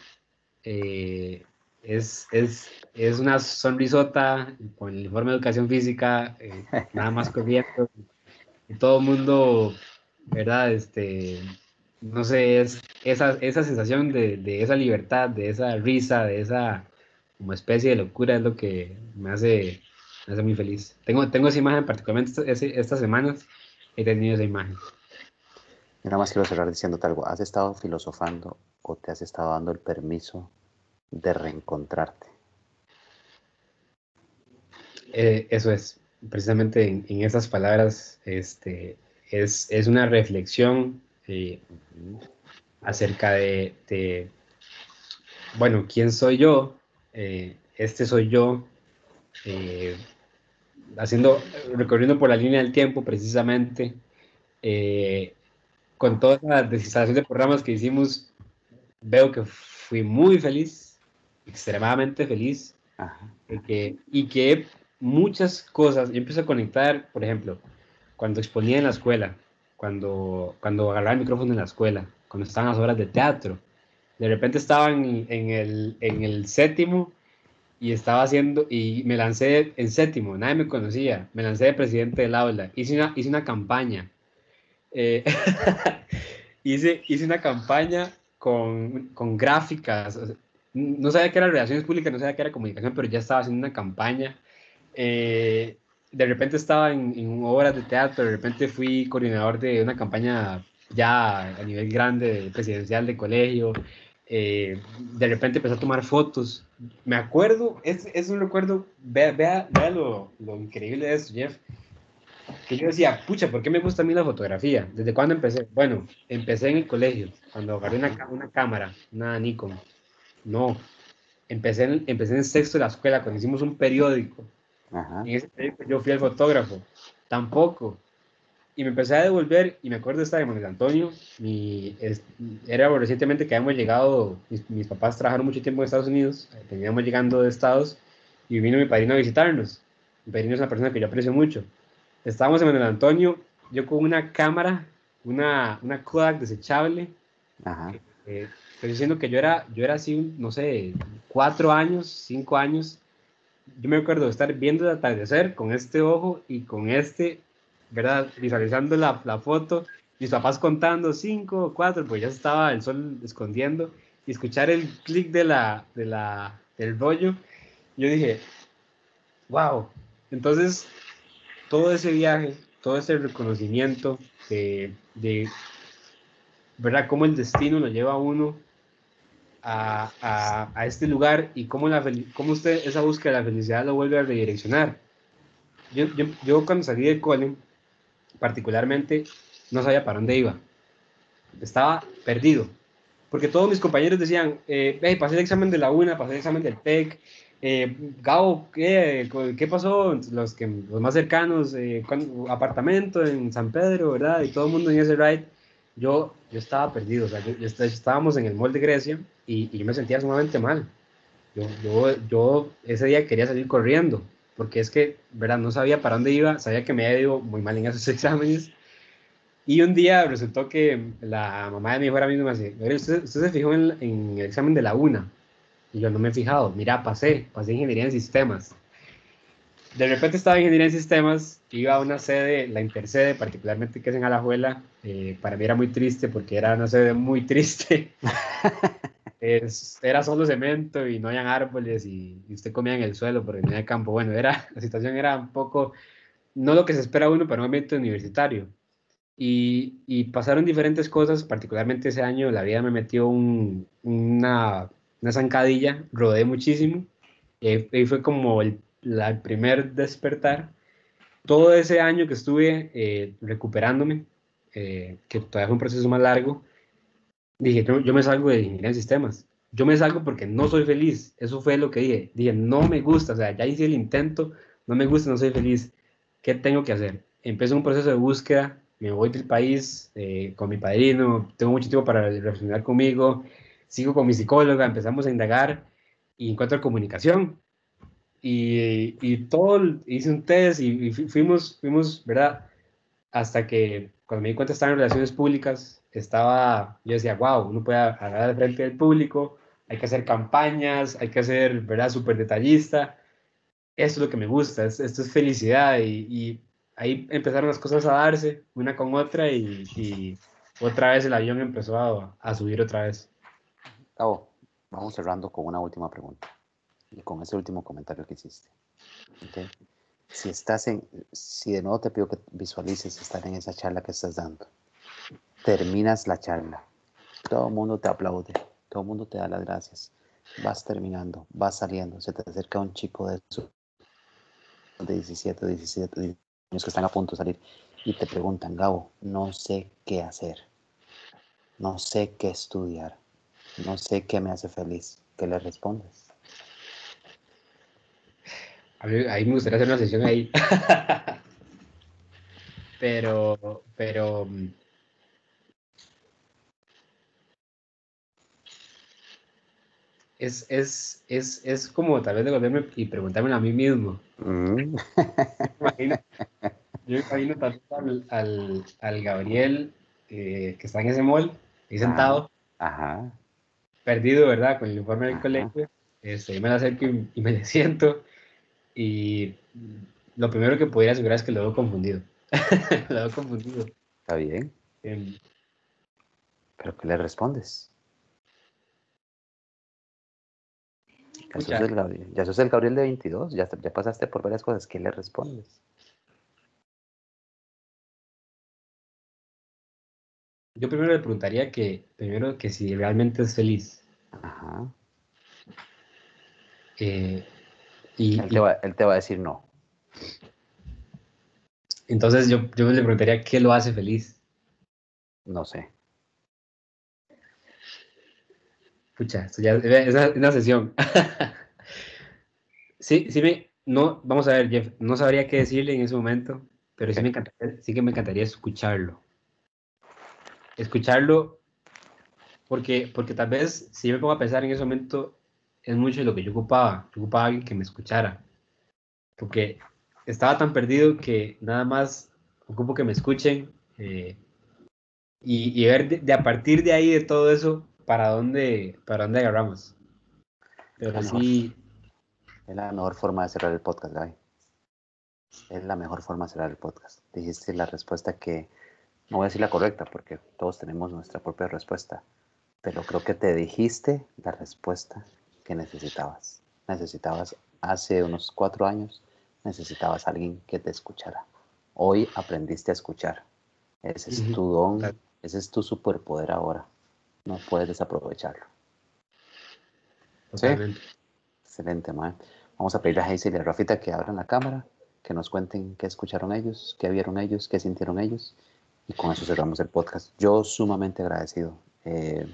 Eh, es, es, es, una sonrisota con el informe de educación física, eh, nada más corriendo. Y todo el mundo, ¿verdad? Este, no sé, es esa, esa sensación de, de, esa libertad, de esa risa, de esa como especie de locura es lo que me hace, me hace muy feliz. Tengo, tengo esa imagen, particularmente estas, estas semanas he tenido esa imagen. Nada más quiero cerrar diciéndote algo. ¿Has estado filosofando o te has estado dando el permiso de reencontrarte? Eh, eso es, precisamente en, esas palabras, este, es, es una reflexión eh, acerca de, bueno, ¿quién soy yo? Eh, este soy yo, haciendo, recorriendo por la línea del tiempo precisamente, con toda la desinstalación de programas que hicimos, veo que fui muy feliz, extremadamente feliz, y que muchas cosas, yo empiezo a conectar, por ejemplo, cuando exponía en la escuela, cuando, cuando agarraba el micrófono en la escuela, cuando estaban las horas de teatro, de repente estaban en el, en el séptimo y estaba haciendo, y me lancé en séptimo, nadie me conocía, me lancé de presidente del aula, hice una, hice una campaña, eh, hice, hice una campaña con, con gráficas, no sabía que era relaciones públicas, no sabía que era comunicación, pero ya estaba haciendo una campaña eh, de repente estaba en, obras de teatro, de repente fui coordinador de una campaña ya a nivel grande, presidencial de colegio, eh, de repente empecé a tomar fotos. Me acuerdo, es, es un recuerdo, vea, vea, vea lo, lo, increíble de eso, Jeff, que yo decía, pucha, ¿por qué me gusta a mí la fotografía? ¿Desde cuándo empecé? Bueno, empecé en el colegio, cuando agarré una, una cámara, una Nikon. No, empecé en, empecé en sexto de la escuela, cuando hicimos un periódico en ese tiempo yo fui el fotógrafo, tampoco. Y me empecé a devolver y me acuerdo de estar en Manuel Antonio. Mi, era recientemente que habíamos llegado, mis, papás trabajaron mucho tiempo en Estados Unidos, teníamos llegando de Estados y vino mi padrino a visitarnos. Mi padrino es una persona que yo aprecio mucho. Estábamos en Manuel Antonio, yo con una cámara, una, una Kodak desechable. Ajá. Eh, estoy diciendo que yo era, yo era así, no sé, cuatro años, cinco años, yo me acuerdo de estar viendo el atardecer con este ojo y con este, ¿verdad? Visualizando la, la foto, mis papás contando cinco cuatro, pues ya estaba el sol escondiendo, y escuchar el clic de la, de la, del rollo, yo dije, wow. Entonces, todo ese viaje, todo ese reconocimiento de, de ¿verdad? Cómo el destino lo lleva a uno a, a, este lugar y cómo, la, cómo usted esa búsqueda de la felicidad lo vuelve a redireccionar. Yo, yo, yo cuando salí del cole, particularmente, no sabía para dónde iba. Estaba perdido. Porque todos mis compañeros decían, eh, hey, pasé el examen de la UNA, pasé el examen del TEC, eh, Gabo, ¿qué, ¿qué pasó? Los, que, los más cercanos, eh, apartamento en San Pedro, ¿verdad? Y todo el mundo en ese ride. Yo, yo estaba perdido, o sea, estábamos en el mall de Grecia y, yo me sentía sumamente mal. Yo, yo, yo, ese día quería salir corriendo, porque es que, ¿verdad? No sabía para dónde iba, sabía que me había ido muy mal en esos exámenes. Y un día resultó que la mamá de mi mejor amigo me dice, ¿usted, usted se fijó en, en, el examen de la UNA? Y yo no me he fijado, mira, pasé, pasé ingeniería en sistemas. De repente estaba en ingeniería en sistemas, iba a una sede, la Intersede, particularmente que es en Alajuela. Eh, para mí era muy triste porque era una sede muy triste. era solo cemento y no habían árboles y, usted comía en el suelo porque no había campo. Bueno, era, la situación era un poco, no lo que se espera uno para un ambiente universitario. Y, y pasaron diferentes cosas, particularmente ese año la vida me metió un, una, una zancadilla, rodé muchísimo y fue como el, la, primer despertar. Todo ese año que estuve eh, recuperándome, eh, que todavía fue un proceso más largo, dije, yo, me salgo de ingeniería en sistemas. Yo me salgo porque no soy feliz. Eso fue lo que dije. Dije, no me gusta. O sea, ya hice el intento, no me gusta, no soy feliz. ¿Qué tengo que hacer? Empecé un proceso de búsqueda. Me voy del país eh, con mi padrino. Tengo mucho tiempo para reflexionar conmigo. Sigo con mi psicóloga. Empezamos a indagar y encuentro comunicación. Y, y todo, hice un test y, fuimos, fuimos, ¿verdad? Hasta que cuando me di cuenta estaba en relaciones públicas, estaba, yo decía, wow, uno puede hablar de frente del público, hay que hacer campañas, hay que ser, ¿verdad?, súper detallista. Esto es lo que me gusta, esto es felicidad y, ahí empezaron las cosas a darse una con otra y, otra vez el avión empezó a, a subir otra vez. Oh, vamos cerrando con una última pregunta y con ese último comentario que hiciste. Si estás en, si de nuevo te pido que visualices estar en esa charla que estás dando terminas la charla, todo el mundo te aplaude, todo el mundo te da las gracias, vas terminando, vas saliendo, se te acerca un chico de, de 17, 17 años que están a punto de salir y te preguntan, Gabo, no sé qué hacer, no sé qué estudiar, no sé qué me hace feliz, ¿qué le respondes? A mí, ahí me gustaría hacer una sesión ahí. pero, pero. Es, es, es, es como tal vez devolverme y preguntarme a mí mismo. Mm. yo imagino también al, al, Gabriel eh, que está en ese mall, ahí sentado. Ajá. Perdido, ¿verdad? Con el informe del colegio. Este, yo me la acerco y, y me siento y lo primero que podría asegurar es que lo veo confundido. lo veo confundido. Está bien. Em, ¿Pero qué le respondes? Ya sos, el Gabriel, ya sos el Gabriel de 22, ya, ya pasaste por varias cosas. ¿Qué le respondes? Yo primero le preguntaría que, primero que si realmente es feliz. Ajá. Eh, él, te va, él, te va, a decir no. Entonces yo, yo le preguntaría qué lo hace feliz. No sé. Pucha, esto ya es una, sesión. sí, sí me, no, vamos a ver, Jeff, no sabría qué decirle en ese momento, pero sí, me sí que me encantaría escucharlo. Escucharlo porque, porque tal vez si yo me pongo a pensar en ese momento, es mucho de lo que yo ocupaba. Yo ocupaba a alguien que me escuchara. Porque estaba tan perdido que nada más ocupo que me escuchen eh, y, ver de, a partir de ahí, de todo eso, para dónde, para dónde agarramos. Pero así... Es la mejor forma de cerrar el podcast, Gaby. Es la mejor forma de cerrar el podcast. Dijiste la respuesta que, no voy a decir la correcta, porque todos tenemos nuestra propia respuesta, pero creo que te dijiste la respuesta que necesitabas. Necesitabas hace unos cuatro años, necesitabas a alguien que te escuchara. Hoy aprendiste a escuchar. Ese es tu don, ese es tu superpoder ahora. No puedes desaprovecharlo. Excelente, man. Vamos a pedirle a Hazel y a Rafita que abran la cámara, que nos cuenten qué escucharon ellos, qué vieron ellos, qué sintieron ellos. Y con eso cerramos el podcast. Yo sumamente agradecido. Eh,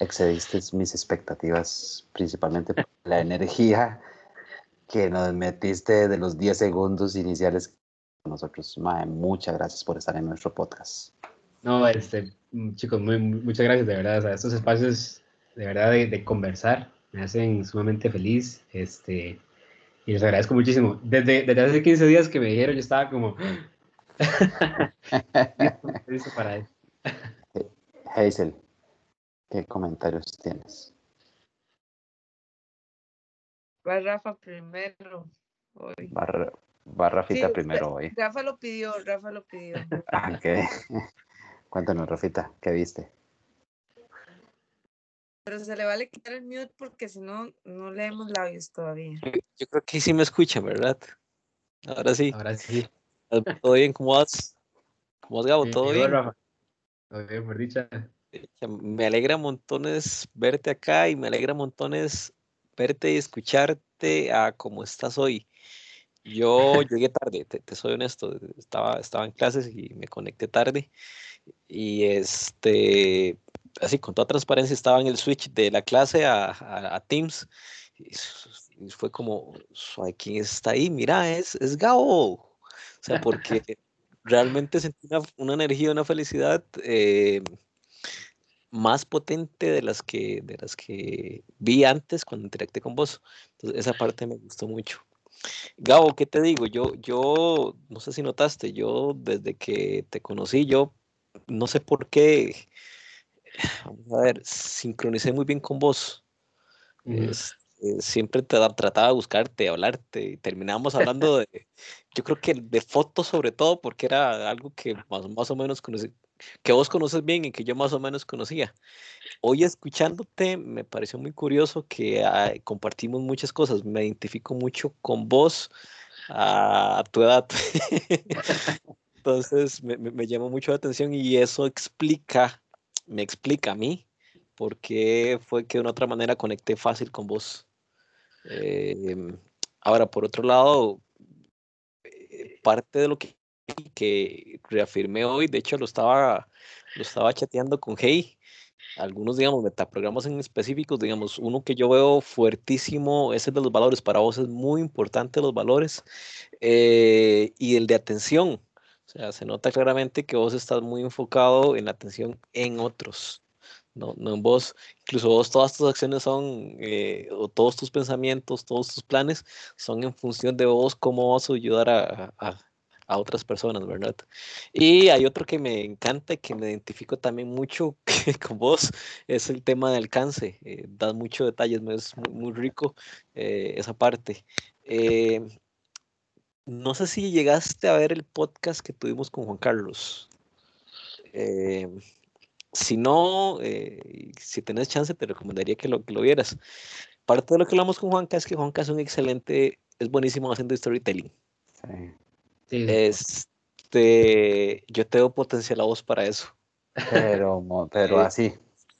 excediste mis expectativas, principalmente por la energía que nos metiste de los 10 segundos iniciales con nosotros. Mae, muchas gracias por estar en nuestro podcast. No, este, chicos, muy, muchas gracias, de verdad. estos espacios, de verdad, de, conversar, me hacen sumamente feliz. Este, y les agradezco muchísimo. Desde, desde hace 15 días que me dijeron, yo estaba como... listo para eso. Hazel, ¿Qué comentarios tienes? Va Rafa primero hoy. Va, Rafita primero hoy. Rafa lo pidió, Rafa lo pidió. Ah, Cuéntanos, Rafita, ¿qué viste? Pero se le vale quitar el mute porque si no, no leemos labios todavía. Yo creo que sí me escuchan, ¿verdad? Ahora sí. Ahora sí. ¿Todo bien? ¿Cómo vas? ¿Cómo vas, Gabo? ¿Todo bien? Rafa. Todo bien, por dicha. Me alegra montones verte acá y me alegra montones verte y escucharte a cómo estás hoy. Yo llegué tarde, te, soy honesto, estaba, estaba en clases y me conecté tarde. Y este, así con toda transparencia, estaba en el switch de la clase a, Teams. Y, fue como, ¿quién está ahí? Mira, es, es Gabo. O sea, porque realmente sentí una, una energía, una felicidad. Eh, más potente de las que, de las que vi antes cuando interacté con vos. Entonces, esa parte me gustó mucho. Gabo, ¿qué te digo? Yo, yo, no sé si notaste, yo desde que te conocí, yo no sé por qué, vamos a ver, sincronicé muy bien con vos. Eh, siempre te, trataba de buscarte, hablarte, y terminábamos hablando de, yo creo que de fotos sobre todo, porque era algo que más, más o menos conocí, que vos conoces bien y que yo más o menos conocía. Hoy escuchándote me pareció muy curioso que ah, compartimos muchas cosas. Me identifico mucho con vos a, tu edad. Entonces me, me, me llamó mucho la atención y eso explica, me explica a mí por qué fue que de una otra manera conecté fácil con vos. Eh, ahora, por otro lado, eh, parte de lo que, que reafirmé hoy, de hecho lo estaba, lo estaba chateando con Hey, algunos, digamos, metaprogramas en específicos, digamos, uno que yo veo fuertísimo es el de los valores, para vos es muy importante los valores, eh, y el de atención, sea, se nota claramente que vos estás muy enfocado en la atención en otros, no, no en vos, incluso vos todas tus acciones son, eh, o todos tus pensamientos, todos tus planes son en función de vos, cómo vas a ayudar a, a a otras personas, ¿verdad? Y hay otro que me encanta y que me identifico también mucho con vos, es el tema del alcance. Eh, das muchos detalles, es muy, muy rico eh, esa parte. Eh, no sé si llegaste a ver el podcast que tuvimos con Juan Carlos. Eh, si no, eh, si tenés chance, te recomendaría que lo, que lo vieras. Parte de lo que hablamos con Juanca es que Juanca es un excelente, es buenísimo haciendo storytelling. Sí. Sí, Este, yo tengo potencial a vos para eso. Pero, pero Eh, así.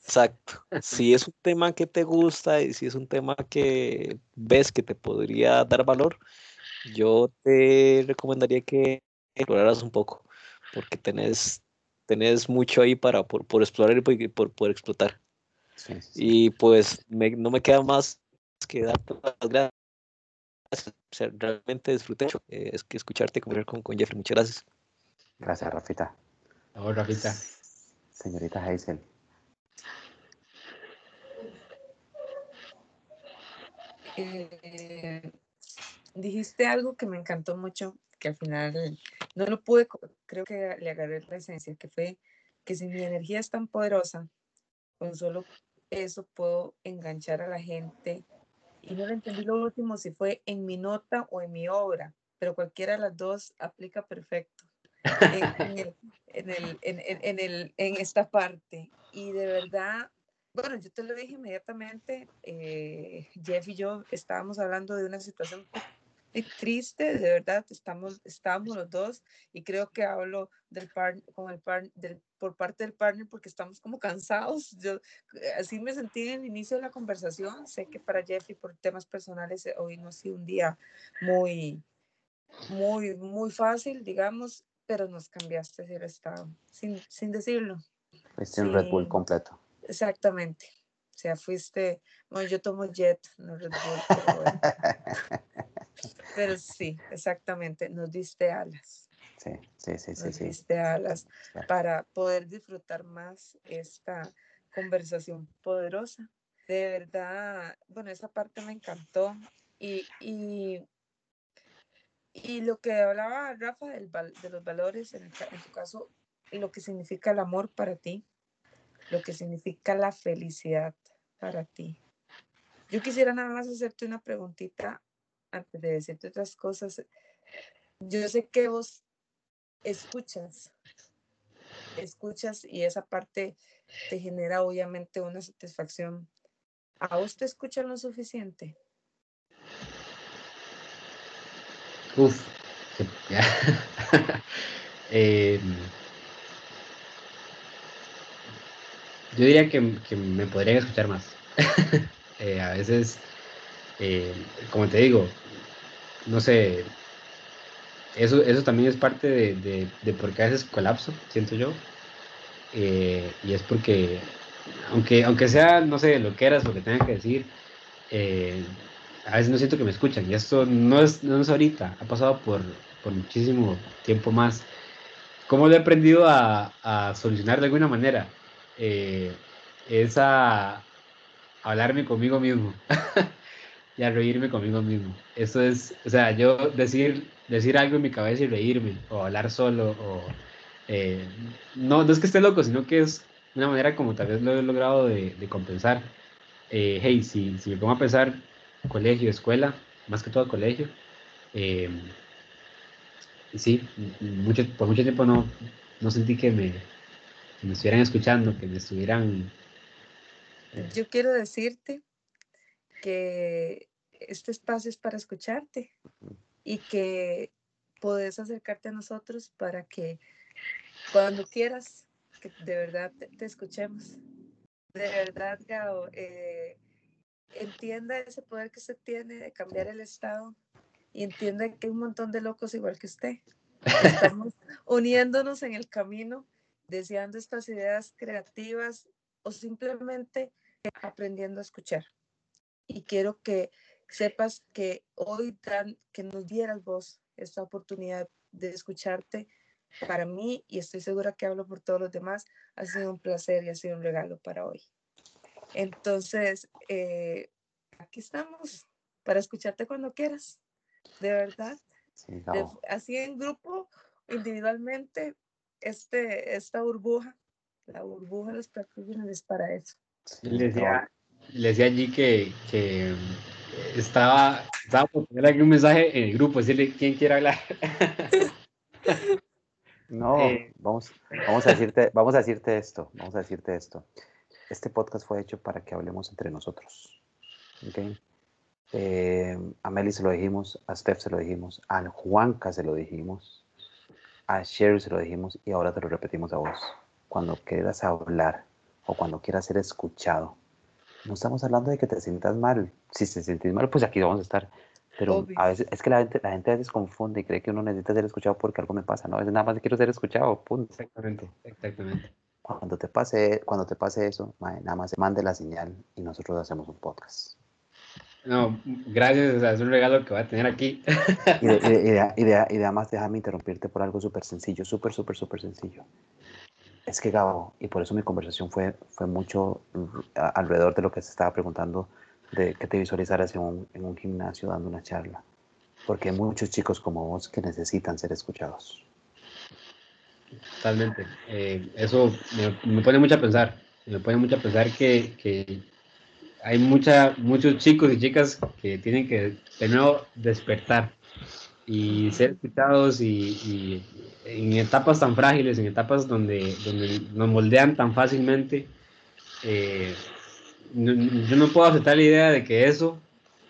Exacto. Si es un tema que te gusta y si es un tema que ves que te podría dar valor, yo te recomendaría que exploraras un poco, porque tenés, tenés mucho ahí para por, por explorar y por, por poder explotar. Sí, sí, sí. Y pues me- no me queda más que darte las gracias. O sea, realmente disfruté mucho eh, es que escucharte conversar con, con Jeffrey. Muchas gracias. Gracias, Rafita. Favor, Rafita. Señorita Hazel. Eh, dijiste algo que me encantó mucho, que al final no lo pude, creo que le agarré la esencia, que fue que si mi energía es tan poderosa, con solo eso puedo enganchar a la gente. Y no lo entendí lo último, si fue en mi nota o en mi obra, pero cualquiera de las dos aplica perfecto en, el- en, el- en el- en esta parte. Y de verdad, bueno, yo te lo dije inmediatamente, eh, Jeff y yo estábamos hablando de una situación muy triste, de verdad, estamos, estábamos los dos y creo que hablo del par, con el par, del, por parte del partner porque estamos como cansados. Yo eh, así me sentí en el inicio de la conversación. Sé que para Jeffy por temas personales eh, hoy no ha sido un día muy, muy, muy fácil, digamos, pero nos cambiaste el estado, sin, sin decirlo. Fuiste un Red Bull completo. Exactamente. O sea, fuiste, bueno, yo tomo Jet, no Red Bull, pero, bueno. Pero sí, exactamente, nos diste alas, Sí, sí, sí, sí, nos sí. diste alas Claro. para poder disfrutar más esta conversación poderosa. De verdad, bueno, esa parte me encantó. Y, y, y lo que hablaba Rafa del de los valores, en, el en tu caso, lo que significa el amor para ti, lo que significa la felicidad para ti. Yo quisiera nada más hacerte una preguntita antes de decirte otras cosas. Yo sé que vos escuchas, escuchas y esa parte te genera obviamente una satisfacción. ¿A vos te escuchan lo suficiente? Uf. ya. Eh, yo diría que, que me podrían escuchar más. Eh, a veces, eh, como te digo, no sé, eso, eso también es parte de, de, por qué a veces colapso, siento yo. Eh, y es porque, aunque, aunque sea, no sé, lo que eras, lo que tenga que decir, eh, a veces no siento que me escuchan. Y esto no es, no es ahorita, ha pasado por, por muchísimo tiempo más. ¿Cómo lo he aprendido a, a solucionar de alguna manera? Es a hablarme conmigo mismo y reírme conmigo mismo. Eso es, o sea, yo decir, decir algo en mi cabeza y reírme, o hablar solo, o eh, no, no es que esté loco, sino que es una manera como tal vez lo he logrado de, compensar. Eh, hey, si, si me pongo a pensar colegio, escuela, más que todo colegio, eh, sí, mucho, por mucho tiempo no, no sentí que me, que me estuvieran escuchando, que me estuvieran... Yo quiero decirte que este espacio es para escucharte y que puedes acercarte a nosotros para que cuando quieras, que de verdad te, escuchemos. De verdad, Gao, eh, entienda ese poder que usted tiene de cambiar el estado y entienda que hay un montón de locos igual que usted. Estamos uniéndonos en el camino, deseando estas ideas creativas o simplemente aprendiendo a escuchar. Y quiero que sepas que hoy dan, que nos dieras vos esta oportunidad de escucharte para mí, y estoy segura que hablo por todos los demás, ha sido un placer y ha sido un regalo para hoy. Entonces, eh, aquí estamos para escucharte cuando quieras, de verdad. así en grupo, individualmente, este, esta burbuja, la burbuja de los practicantes es para eso. le, decía, le decía allí que, que estaba, estaba por poner aquí un mensaje en el grupo, decirle quién quiere hablar. No, eh, vamos, vamos, a decirte, vamos a decirte esto, vamos a decirte esto. Este podcast fue hecho para que hablemos entre nosotros. ¿okay? Eh, a Meli se lo dijimos, a Steph se lo dijimos, a Juanca se lo dijimos, a Sherry se lo dijimos y ahora te lo repetimos a vos. Cuando quieras hablar o cuando quieras ser escuchado, no estamos hablando de que te sientas mal. Si te sientes mal, pues aquí vamos a estar. Pero a veces es que la gente, la gente a veces confunde y cree que uno necesita ser escuchado porque algo me pasa. No, es nada más quiero ser escuchado, punto. Exactamente, exactamente. Cuando te pase, cuando te pase eso, nada más mande la señal y nosotros hacemos un podcast. No, gracias, es un regalo que voy a tener aquí. Y, de, y, y, y además déjame interrumpirte por algo súper sencillo, súper, súper, súper sencillo. Es que Gabo, y por eso mi conversación fue, fue mucho alrededor de lo que se estaba preguntando, de que te visualizaras en un, en un gimnasio dando una charla. Porque hay muchos chicos como vos que necesitan ser escuchados. Totalmente. Eh, eso me, pone mucho a pensar. Me pone mucho a pensar que, que hay mucha, muchos chicos y chicas que tienen que de nuevo despertar y ser escuchados y, en etapas tan frágiles, en etapas donde, donde nos moldean tan fácilmente, eh, yo no puedo aceptar la idea de que eso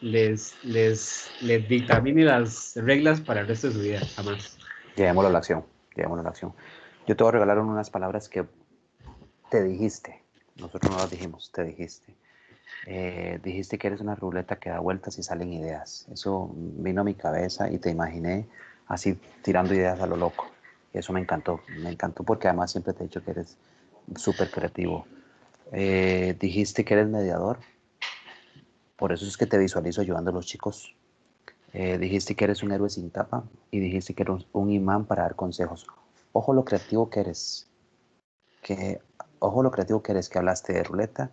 les, les, les dictamine las reglas para el resto de su vida, jamás. Llevémoslo a la acción, llevémoslo a la acción. Yo te voy a regalar unas palabras que te dijiste, nosotros no las dijimos, te dijiste. Eh, dijiste que eres una ruleta que da vueltas y salen ideas. Eso vino a mi cabeza y te imaginé así tirando ideas a lo loco. Y eso me encantó. Me encantó porque además siempre te he dicho que eres súper creativo. Eh, dijiste que eres mediador. Por eso es que te visualizo ayudando a los chicos. Eh, dijiste que eres un héroe sin tapa y dijiste que eres un imán para dar consejos. Ojo lo creativo que eres. Que, ojo lo creativo que eres, que hablaste de ruleta,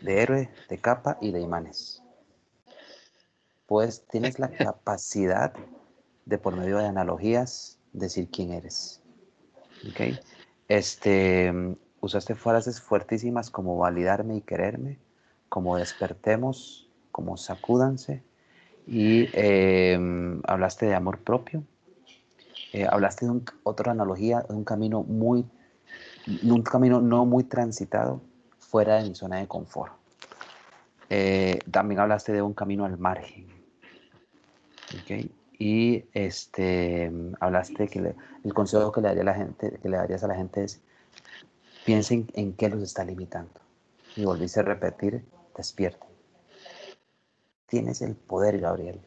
de, héroe, de capa y de imanes. Pues tienes la capacidad de por medio de analogías decir quién eres. ¿Okay? Este, usaste frases fuertísimas como validarme y quererme, como despertemos, como sacúdanse, y em, hablaste de amor propio. Eh, hablaste de otra analogía, de un camino muy, un camino no muy transitado, fuera de mi zona de confort. Eh, también hablaste de un camino al margen. Y este, hablaste que el consejo que le, daría a la gente, que le darías a la gente es piensen en qué los está limitando. Y volviste a repetir, despierten. Tienes el poder, Gabriel.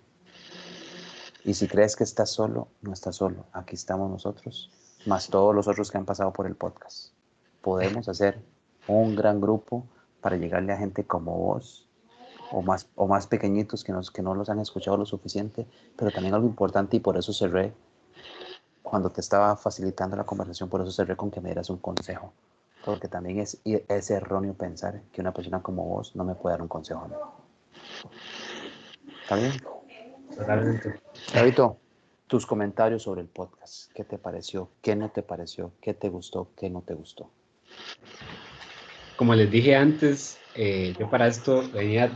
Y si crees que estás solo, no estás solo. Aquí estamos nosotros, más todos los otros que han pasado por el podcast. Podemos hacer un gran grupo para llegarle a gente como vos o más, o más pequeñitos que, nos, que no los han escuchado lo suficiente, pero también algo importante y por eso cerré, cuando te estaba facilitando la conversación, por eso cerré con que me dieras un consejo, porque también es, es erróneo pensar que una persona como vos no me puede dar un consejo. ¿Está bien? Totalmente. Davidito, tus comentarios sobre el podcast, ¿qué te pareció? ¿Qué no te pareció? ¿Qué te gustó? ¿Qué no te gustó? Como les dije antes, eh, yo para esto venía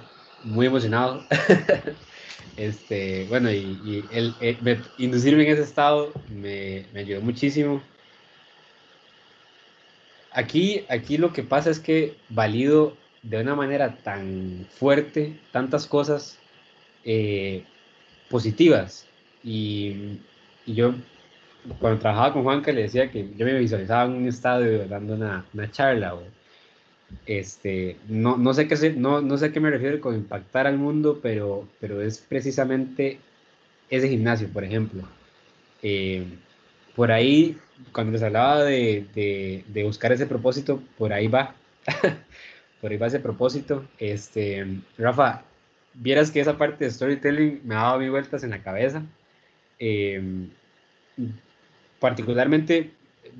muy emocionado. este, bueno, y, el, inducirme en ese estado me, me, ayudó muchísimo. Aquí, aquí lo que pasa es que valido de una manera tan fuerte tantas cosas eh, positivas y y yo, cuando trabajaba con Juanca, le decía que yo me visualizaba en un estadio dando una, una charla. Este, no, no, sé qué, no, no sé qué me refiero con impactar al mundo, pero, pero es precisamente ese gimnasio, por ejemplo. Eh, por ahí, cuando les hablaba de, de, de, buscar ese propósito, por ahí va. por ahí va ese propósito. Este, Rafa, vieras que esa parte de storytelling me ha dado mil vueltas en la cabeza. Eh, particularmente,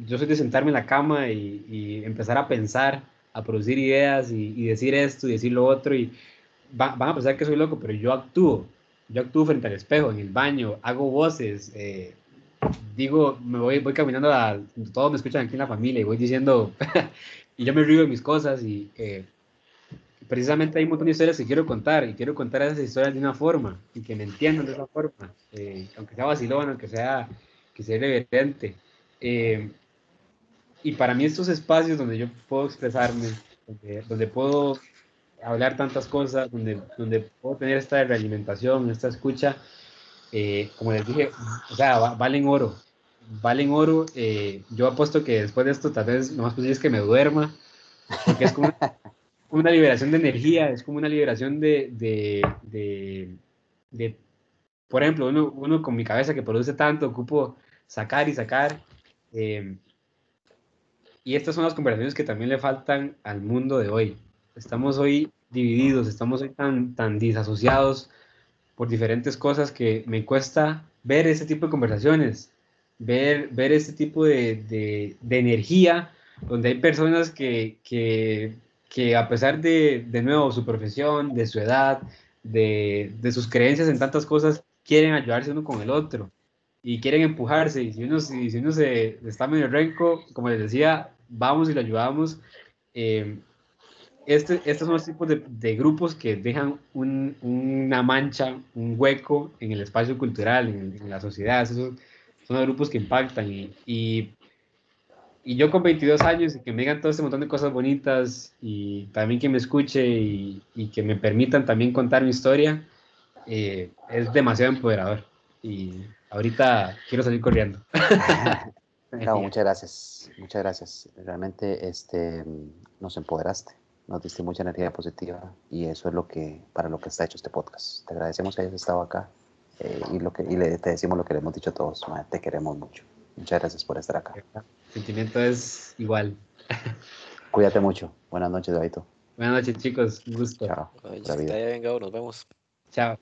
yo soy de sentarme en la cama y empezar a pensar a producir ideas y, decir esto y decir lo otro y van a pensar que soy loco, pero yo actúo, yo actúo frente al espejo, en el baño, hago voces, eh, digo, me voy, voy caminando, a, todos me escuchan aquí en la familia y voy diciendo, y yo me río de mis cosas y eh, precisamente hay un montón de historias que quiero contar y quiero contar esas historias de una forma y que me entiendan de esa forma, eh, aunque sea vacilón, aunque sea, que sea evidente y para mí estos espacios donde yo puedo expresarme, donde, puedo hablar tantas cosas, donde, donde puedo tener esta realimentación, esta escucha, eh, como les dije, o sea, valen oro, valen oro. Eh, yo apuesto que después de esto tal vez lo más posible es que me duerma, porque es como una, liberación de energía, es como una liberación de, de, de, de por ejemplo, uno, uno, con mi cabeza que produce tanto, ocupo sacar y sacar. Eh, y estas son las conversaciones que también le faltan al mundo de hoy. Estamos hoy divididos, estamos hoy tan, tan disasociados por diferentes cosas que me cuesta ver ese tipo de conversaciones, ver, ver ese tipo de, de, de energía, donde hay personas que, que, que a pesar de, de nuevo, su profesión, de su edad, de, de, sus creencias en tantas cosas, quieren ayudarse uno con el otro y quieren empujarse. Y si uno, si, si uno se, está medio renco, como les decía, vamos y lo ayudamos. Eh, este, estos son los tipos de, de grupos que dejan un, una mancha, un hueco en el espacio cultural, en, en la sociedad. Esos son, son, los grupos que impactan. Y, y, y, yo con 22 años y que me digan todo este montón de cosas bonitas y también que me escuche y, y que me permitan también contar mi historia, eh, es demasiado empoderador. Y ahorita quiero salir corriendo. No, muchas gracias, muchas gracias. Realmente este, nos empoderaste, nos diste mucha energía positiva y eso es lo que, para lo que está hecho este podcast. Te agradecemos que hayas estado acá eh, y, lo que, y le, te decimos lo que le hemos dicho a todos, te queremos mucho. Muchas gracias por estar acá. El sentimiento es igual. Cuídate mucho. Buenas noches, David. Buenas noches, chicos. Un gusto. Chao. Nos vemos. Chao.